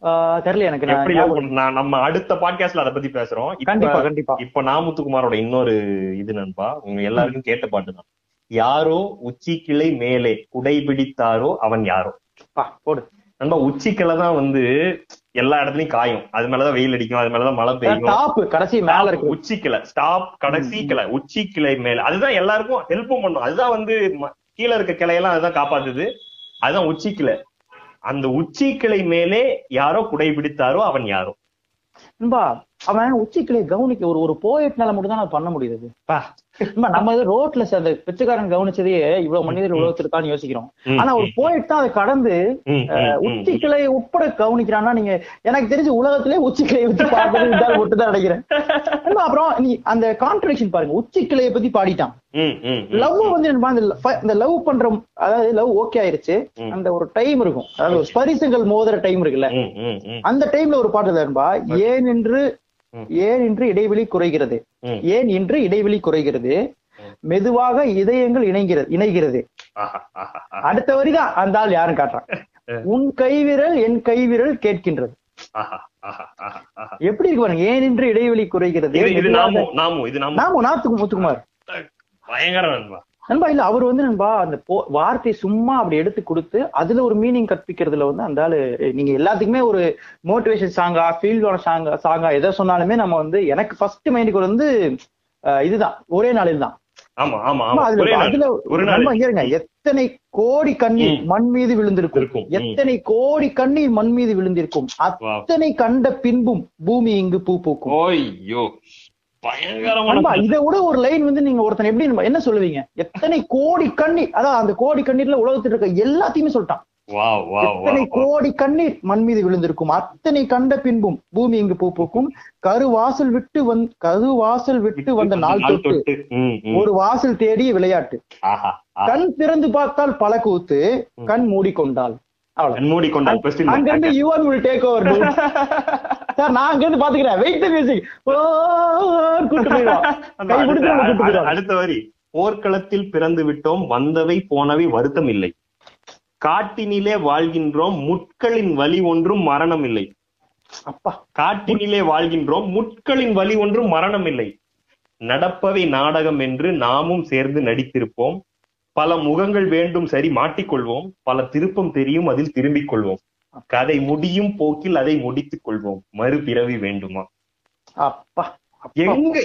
தெரியல எனக்கு நான் நம்ம அடுத்த பாட்காஸ்ட்ல அத பத்தி பேசுறோம். இப்ப- கண்டிப்பா கண்டிப்பா. இப்ப நாமுத்துக்குமாரோட இன்னொரு இது நண்பா உங்க எல்லாருக்கும் கேட்ட பாட்டு தான். யாரோ உச்சி கிளை மேலே குடைபிடித்தாரோ அவன் யாரோ? போடு. நண்பா உச்சி கிளை தான் வந்து எல்லா இடத்துலயும் காயும். அது மேலதான் வெயில் அடிக்கும் அது மேலதான் மழை பெய்யும். கடைசி மேல இருக்கு. உச்சி கிளை ஸ்டாப் கடைசி கிளை உச்சி கிளை மேல. அதுதான் எல்லாருக்கும் ஹெல்ப்பும் பண்ணும். அதுதான் வந்து கீழே இருக்க கிளையெல்லாம் அதுதான் காப்பாத்துது. அதுதான் உச்சி கிளை அந்த உச்சி கிளை மேலே யாரோ குடை பிடித்தாரோ அவன் யாரோ? நண்பா அவன் உச்சிக்கிளை கவனிக்க ஒரு ஒரு போயட்னால மட்டும் தான் பண்ண முடியுது நம்ம இது ரோட்ல அந்த பிச்சைக்காரன் கவனிச்சதே இவ்வளவு மனிதர் உலகத்துல இருக்கான்னு யோசிக்கிறோம் ஆனா ஒரு போயட் தான் அதை கடந்து. உச்சிக்கிளை உட்பட கவனிக்கிறான்னா நீங்க எனக்கு தெரிஞ்சு உலகத்திலே உச்சிக்கிளையை வச்சு பார்க்கறது தான் நினைக்கிறேன் அப்புறம் நீ அந்த கான்ட்ரடிக்ஷன் பாருங்க உச்சிக்கிளையை பத்தி பாடிட்டான். லவ் வந்து என்னப்பா, இந்த லவ் பண்ற அதாவது லவ் ஓகே ஆயிருச்சு. அந்த ஒரு டைம் இருக்கும் அதாவது ஒரு ஸ்பரிசங்கள் மோதுற டைம் இருக்குல்ல. அந்த டைம்ல ஒரு பாட்டு தான்பா ஏன் என்று. ஏன் என்று இடைவெளி குறைகிறது. ஏன் என்று இடைவெளி குறைகிறது. மெதுவாக இதயங்கள் இணைகிறது இணைகிறது. அடுத்த வரிதான் அந்த ஆள் யாரும் காட்டுறான். உன் கைவிரல் என் கைவிரல் கேட்கின்றது. எப்படி இருக்கு பாருங்க ஏன் என்று இடைவெளி குறைகிறது? நாம நாத்துக்கு முத்துக்குமார். பயங்கர நண்பா நண்பா இல்ல அவர் வந்து நண்பா அந்த வார்த்தையை சும்மா அப்படி எடுத்து கொடுத்து அதுல ஒரு மீனிங் கற்பிக்கிறதுல வந்து அந்த ஆளு நீங்க எல்லாத்துக்குமே ஒரு மோட்டிவேஷன் சாங்கா ஃபீல்டான சாங்கா சாங்கா எதை சொன்னாலுமே நம்ம வந்து எனக்கு ஃபர்ஸ்ட் மைண்டுக்கு வந்து இதுதான் ஒரே நாளில் தான். எத்தனை கோடி கண்ணீர். மண் மீது விழுந்திருக்கும். எத்தனை கோடி கண்ணீர் மண் மீது விழுந்திருக்கும். அத்தனை கண்ட பின்பும் பூமி இங்கு பூ பூக்கும். இதை விட ஒரு லைன் வந்து நீங்க ஒருத்தன் எப்படி என்ன சொல்லுவீங்க? எத்தனை கோடி கண்ணீர் அதான் அந்த கோடி கண்ணீர்ல உலகத்தில் இருக்க எல்லாத்தையுமே சொல்லிட்டான். எத்தனை கோடி கண்ணீர் மண் மீது விழுந்திருக்கும்? அத்தனை கண்ட பின்பும் பூமி இங்கு பூ பூக்கும். கருவாசல் விட்டு வந் கருவாசல் விட்டு வந்த நாள் தொட்டு. ஒரு வாசல் தேடிய விளையாட்டு. கண் திறந்து பார்த்தால் பல கூத்து கண் மூடிக்கொண்டால். அவ்வளவு கண் மூடிக்கொண்டால் question mark. அங்க. இருந்து Yuvan will take over dude. Sir நான் அங்க இருந்து பாத்துக்கிறேன். வெயிட் மியூசிக் அடுத்த வரி. போர்க்களத்தில் பிறந்து விட்டோம் வந்தவை போனவை வருத்தம் இல்லை காட்டினிலே வாழ்கின்றோம் முட்களின் வலி ஒன்றும் மரணம் இல்லை அப்பா. காட்டினிலே வாழ்கின்றோம் முட்களின் வலி ஒன்றும் மரணம் இல்லை நடப்பவை நாடகம் என்று நாமும் சேர்ந்து நடித்திருப்போம். பல முகங்கள் வேண்டும் சரி மாட்டிக்கொள்வோம். பல திருப்பம் தெரியும் அதில் திரும்பிக் கொள்வோம். கதை முடியும் போக்கில் அதை முடித்துக் கொள்வோம். மறுபிறவி வேண்டுமா? அப்பா. எங்க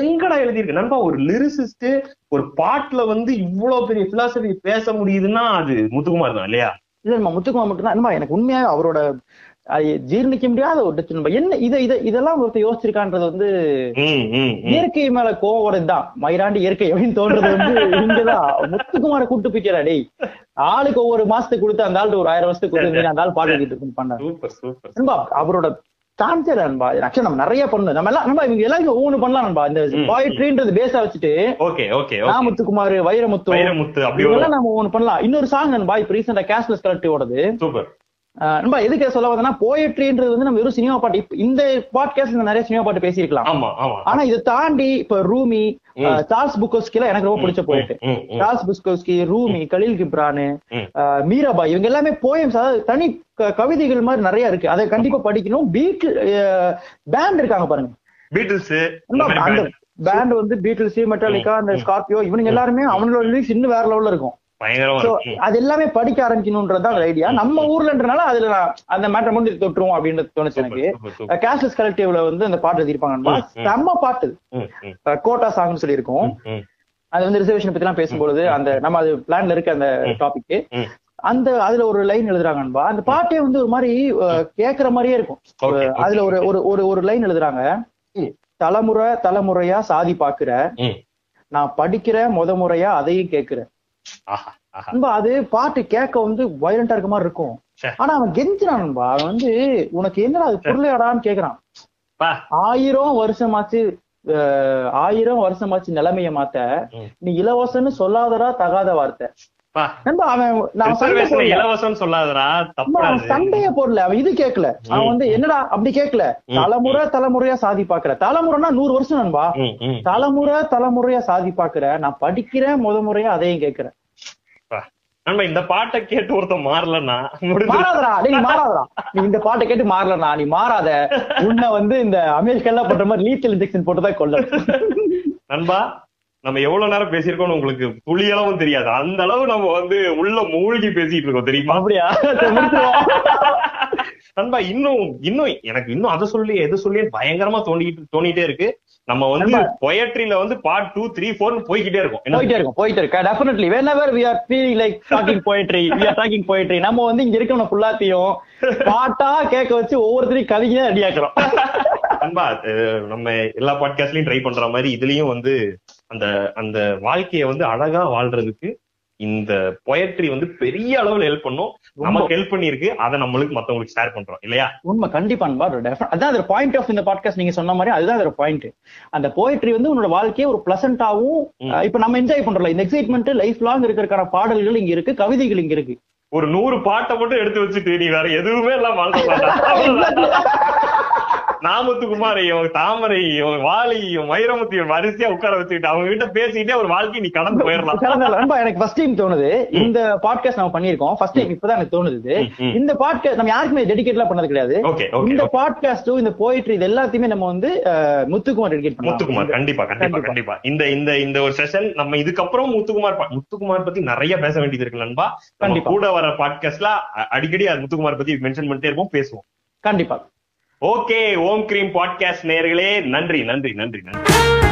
எங்கடா எழுதியிருக்கு? நண்பா ஒரு லிரிசிஸ்ட் ஒரு பாட்டுல வந்து இவ்வளவு பெரிய பிலாசபி பேச முடியுதுன்னா அது முத்துக்குமார் தான் இல்லையா? இல்ல நம்ம முத்துக்குமார் மட்டும் தான் எனக்கு உண்மையா அவரோட அது ஜீர்ணிக்க முடியாத ஒரு டச் நம்ம என்ன இத இத இதெல்லாம் ஒருத்தர் யோசிச்சிருக்கான்றது வந்து. இயற்கை மேல கோவம் வரதுதான் மயிராண்டி இயற்கை அப்படின்னு தோன்றது வந்து இங்கதான். முத்துக்குமார கூட்டு போய்க்கிறா டேய். ஆளுக்கு ஒவ்வொரு மாசத்துக்கு கொடுத்து அந்த ஆள்கிட்ட ஒரு ஆயிரம் வருஷத்துக்கு கொடுத்து அந்த ஆள் பாட்டு கேட்டு பண்ணாரு. சூப்பர் சூப்பர் நண்பா அவரோட சான்சர் நண்பா. ஆக்சுவலா நம்ம நிறைய பண்ணணும் நம்ம எல்லாம் நண்பா இவங்க எல்லாரும் ஒவ்வொன்று பண்ணலாம் நண்பா. இந்த. பாய்ட்ரின்றது பேஸா வச்சுட்டு ஓகே ஓகே ராமுத்துக்குமார் வைரமுத்து வைரமுத்து அப்படி நம்ம ஒண்ணு பண்ணலாம். இன்னொரு சாங் நண்பா இப்ப ரீசெண்டா கேஷ்லெஸ் கலெக்டிவோடது. சூப்பர். நண்பா எதுக்கு சொல்ல வந்தனா போயட்ரின்றது வந்து நம்ம வெறும் சினிமா பாட்டு. இப்ப இந்த பாட்காஸ்ட் நிறைய சினிமா பாட்டு பேசியிருக்கலாம். ஆனா இதை தாண்டி இப்ப ரூமி சார்ல்ஸ் புக்கோஸ்கி எல்லாம் எனக்கு ரொம்ப பிடிச்ச poet Charles Bukowski Rumi Khalil கிப்ரானு Mirabai இவங்க எல்லாமே போயம்ஸ் அதாவது தனி கவிதைகள் மாதிரி நிறைய இருக்கு. அதை கண்டிப்பா படிக்கணும். பீட் பேண்ட் இருக்காங்க பாருங்க. பீட்டில்ஸ் அந்த பேண்ட் வந்து பீட்டில்ஸ் மெட்டாலிக்கா அந்த ஸ்கார்பியோ இவனுங்க எல்லாருமே அவனோட லிரிக்ஸ் இன்னும் வேற லெவல்ல இருக்கும். அது எல்லாமே படிக்க ஆரம்பிக்கணும்ன்றதுதான் ஐடியா நம்ம ஊர்லன்றனால அதுல அந்த மேட்டர் மட்டும் தொட்டுருவோம் அப்படின்னு தோணுச்சு எனக்கு. கேஷ்லெஸ் கலெக்டிவ்ல வந்து அந்த பாட்டு எழுதிருப்பாங்க ம், ம். செம்ம பாட்டு. கோட்டா சாங்னு சொல்லியிருக்கோம். அது வந்து ரிசர்வேஷன் பத்தி எல்லாம் பேசும்பொழுது அந்த நம்ம அது பிளான்ல இருக்க அந்த டாபிக். அந்த அதுல ஒரு லைன் எழுதுறாங்கன்பா அந்த பாட்டே வந்து ஒரு மாதிரி கேக்குற மாதிரியே இருக்கும். அதுல ஒரு ஒரு ஒரு ஒரு லைன் எழுதுறாங்க. தலைமுறை தலைமுறையா சாதி பாக்குற. நான் படிக்கிற முத முறையா அதையும் கேக்குறேன். நண்பா அது பாட்டு கேட்க வந்து வயலண்டா இருக்க மாதிரி இருக்கும். ஆனா அவன் கெஞ்சினான் நண்பா. அவன் வந்து உனக்கு என்னடா அது பொருளையாடான்னு கேக்குறான். ஆயிரம் வருஷமாச்சு ஆயிரம் வருஷமாச்சு நிலைமைய மாத்த. நீ இலவசம்னு சொல்லாதடா தகாத வார்த்தை. பா. நண்பா அவன் நான் இலவசம் சொல்லாதடா அவன். சண்டைய போடல. அவன் இது கேட்கல. அவன் வந்து என்னடா? அப்படி கேட்கல. தலைமுறை தலைமுறையா சாதி பாக்குற. தலைமுறைனா நூறு வருஷம் நண்பா. தலைமுறை தலைமுறையா சாதி பாக்குற. நான் படிக்கிறேன் முத முறையா அதையும் கேட்கிறேன். நண்பா இந்த பாட்டை கேட்டு ஒருத்தன் மாறலன்னா மாறாதடா. நீ மாறாதடா. நீ இந்த பாட்டை கேட்டு மாறலடா. நீ மாறாத. உன்னை வந்து இந்த அமெரிக்கால பண்ற மாதிரி லீத்தல் இன்ஜெக்ஷன் போட்டுதான் கொல்ல. நண்பா நம்ம எவ்வளவு நேரம் பேசியிருக்கோம்னு உங்களுக்கு துளியளவும் தெரியாது. அந்த அளவு நம்ம வந்து உள்ள மூழ்கி பேசிட்டு இருக்கோம் தெரியுமா? அப்படியா. நண்பா இன்னும் இன்னும் எனக்கு இன்னும் அதை சொல்லி எது சொல்லி பயங்கரமா தோண்டிட்டு தோணிட்டே இருக்கு. நம்ம வந்து நண்பா. பொயட்ரியில வந்து பார்ட் டூ த்ரீ ஃபோர் போய்கிட்டே இருக்கும். போயிட்டே இருக்கும் போயிட்டே இருக்கா definitely whenever we are feeling like talking poetry we are talking poetry நம்ம வந்து இங்க இருக்கவன ஃபுல்லாத்தையும் பாட்டா கேட்க வச்சு ஒவ்வொருத்தரையும் கவிஞா ரெடியாக்குறோம் நண்பா அஹ் நம்ம எல்லா பாட்காஸ்ட்லயும் ட்ரை பண்ற மாதிரி இதுலயும் வந்து அந்த அந்த வாழ்க்கைய வந்து அழகா வாழ்றதுக்கு இந்த பொயட்ரி வந்து பெரிய அளவுல ஹெல்ப் பண்ணும். நமக்கு ஹெல்ப் பண்ணிருக்கு அதை நம்மளுக்கு மத்தவங்களுக்கு ஷேர் பண்றோம். இல்லையா? உண்மை. கண்டிப்பா அன்பா அதான் அதோட பாயிண்ட் ஆஃப் இந்த பாட்காஸ்ட் நீங்க சொன்ன மாதிரி அதுதான் அதோட பாயிண்ட் அந்த போயிட்ரி வந்து உன்னோட வாழ்க்கையை ஒரு பிளசண்டாவும். இப்ப நம்ம என்ஜாய் பண்றோம் இந்த எக்ஸைட்மெண்ட் லைஃப் லாங் இருக்கிறதுக்கான பாடல்கள் இங்க இருக்கு கவிதைகள் இங்க இருக்கு. ஒரு நூறு பாட்டை மட்டும் எடுத்து வச்சுட்டு நீ வேற எதுவுமே எல்லாம் மாட்டா. நாமத்துக்குமாரையும் தாமரையும் வாலியும் வைரமுத்தையும் வரிசையா உட்கார வச்சுக்கிட்டு அவங்க கிட்ட பேசிக்கிட்டே ஒரு வாழ்க்கை நீ கடந்து போயிடலாம். கடந்த- எனக்கு ஃபர்ஸ்ட் டைம் தோணுது. இந்த பாட்காஸ்ட் நம்ம பண்ணிருக்கோம் ஃபர்ஸ்ட் டைம் இப்பதான் எனக்கு தோணுது. இந்த பாட்காஸ்ட் நம்ம யாருக்குமே டெடிகேட்லாம் பண்ணது கிடையாது. இந்த பாட்காஸ்டும் இந்த போயிட்ரி இது எல்லாத்தையுமே நம்ம வந்து முத்துக்குமார் டெடிகேட் முத்துக்குமார் பண்ணலாம் கண்டிப்பா கண்டிப்பா கண்டிப்பா. கண்டிப்பா. இந்த இந்த இந்த ஒரு செஷன் நம்ம இதுக்கப்புறம் முத்துக்குமார் முத்துக்குமார் பத்தி நிறைய பேச வேண்டியது இருக்கு நண்பா. நம்ம கண்டிப்பா. கூட வர பாட்காஸ்ட்ல அடிக்கடி அது முத்துக்குமார் பத்தி மென்ஷன் பண்ணிட்டே இருப்போம் பேசுவோம். கண்டிப்பா. ஓகே ஓம் கிரீம் பாட்காஸ்ட் நேயர்களே நன்றி நன்றி நன்றி நன்றி.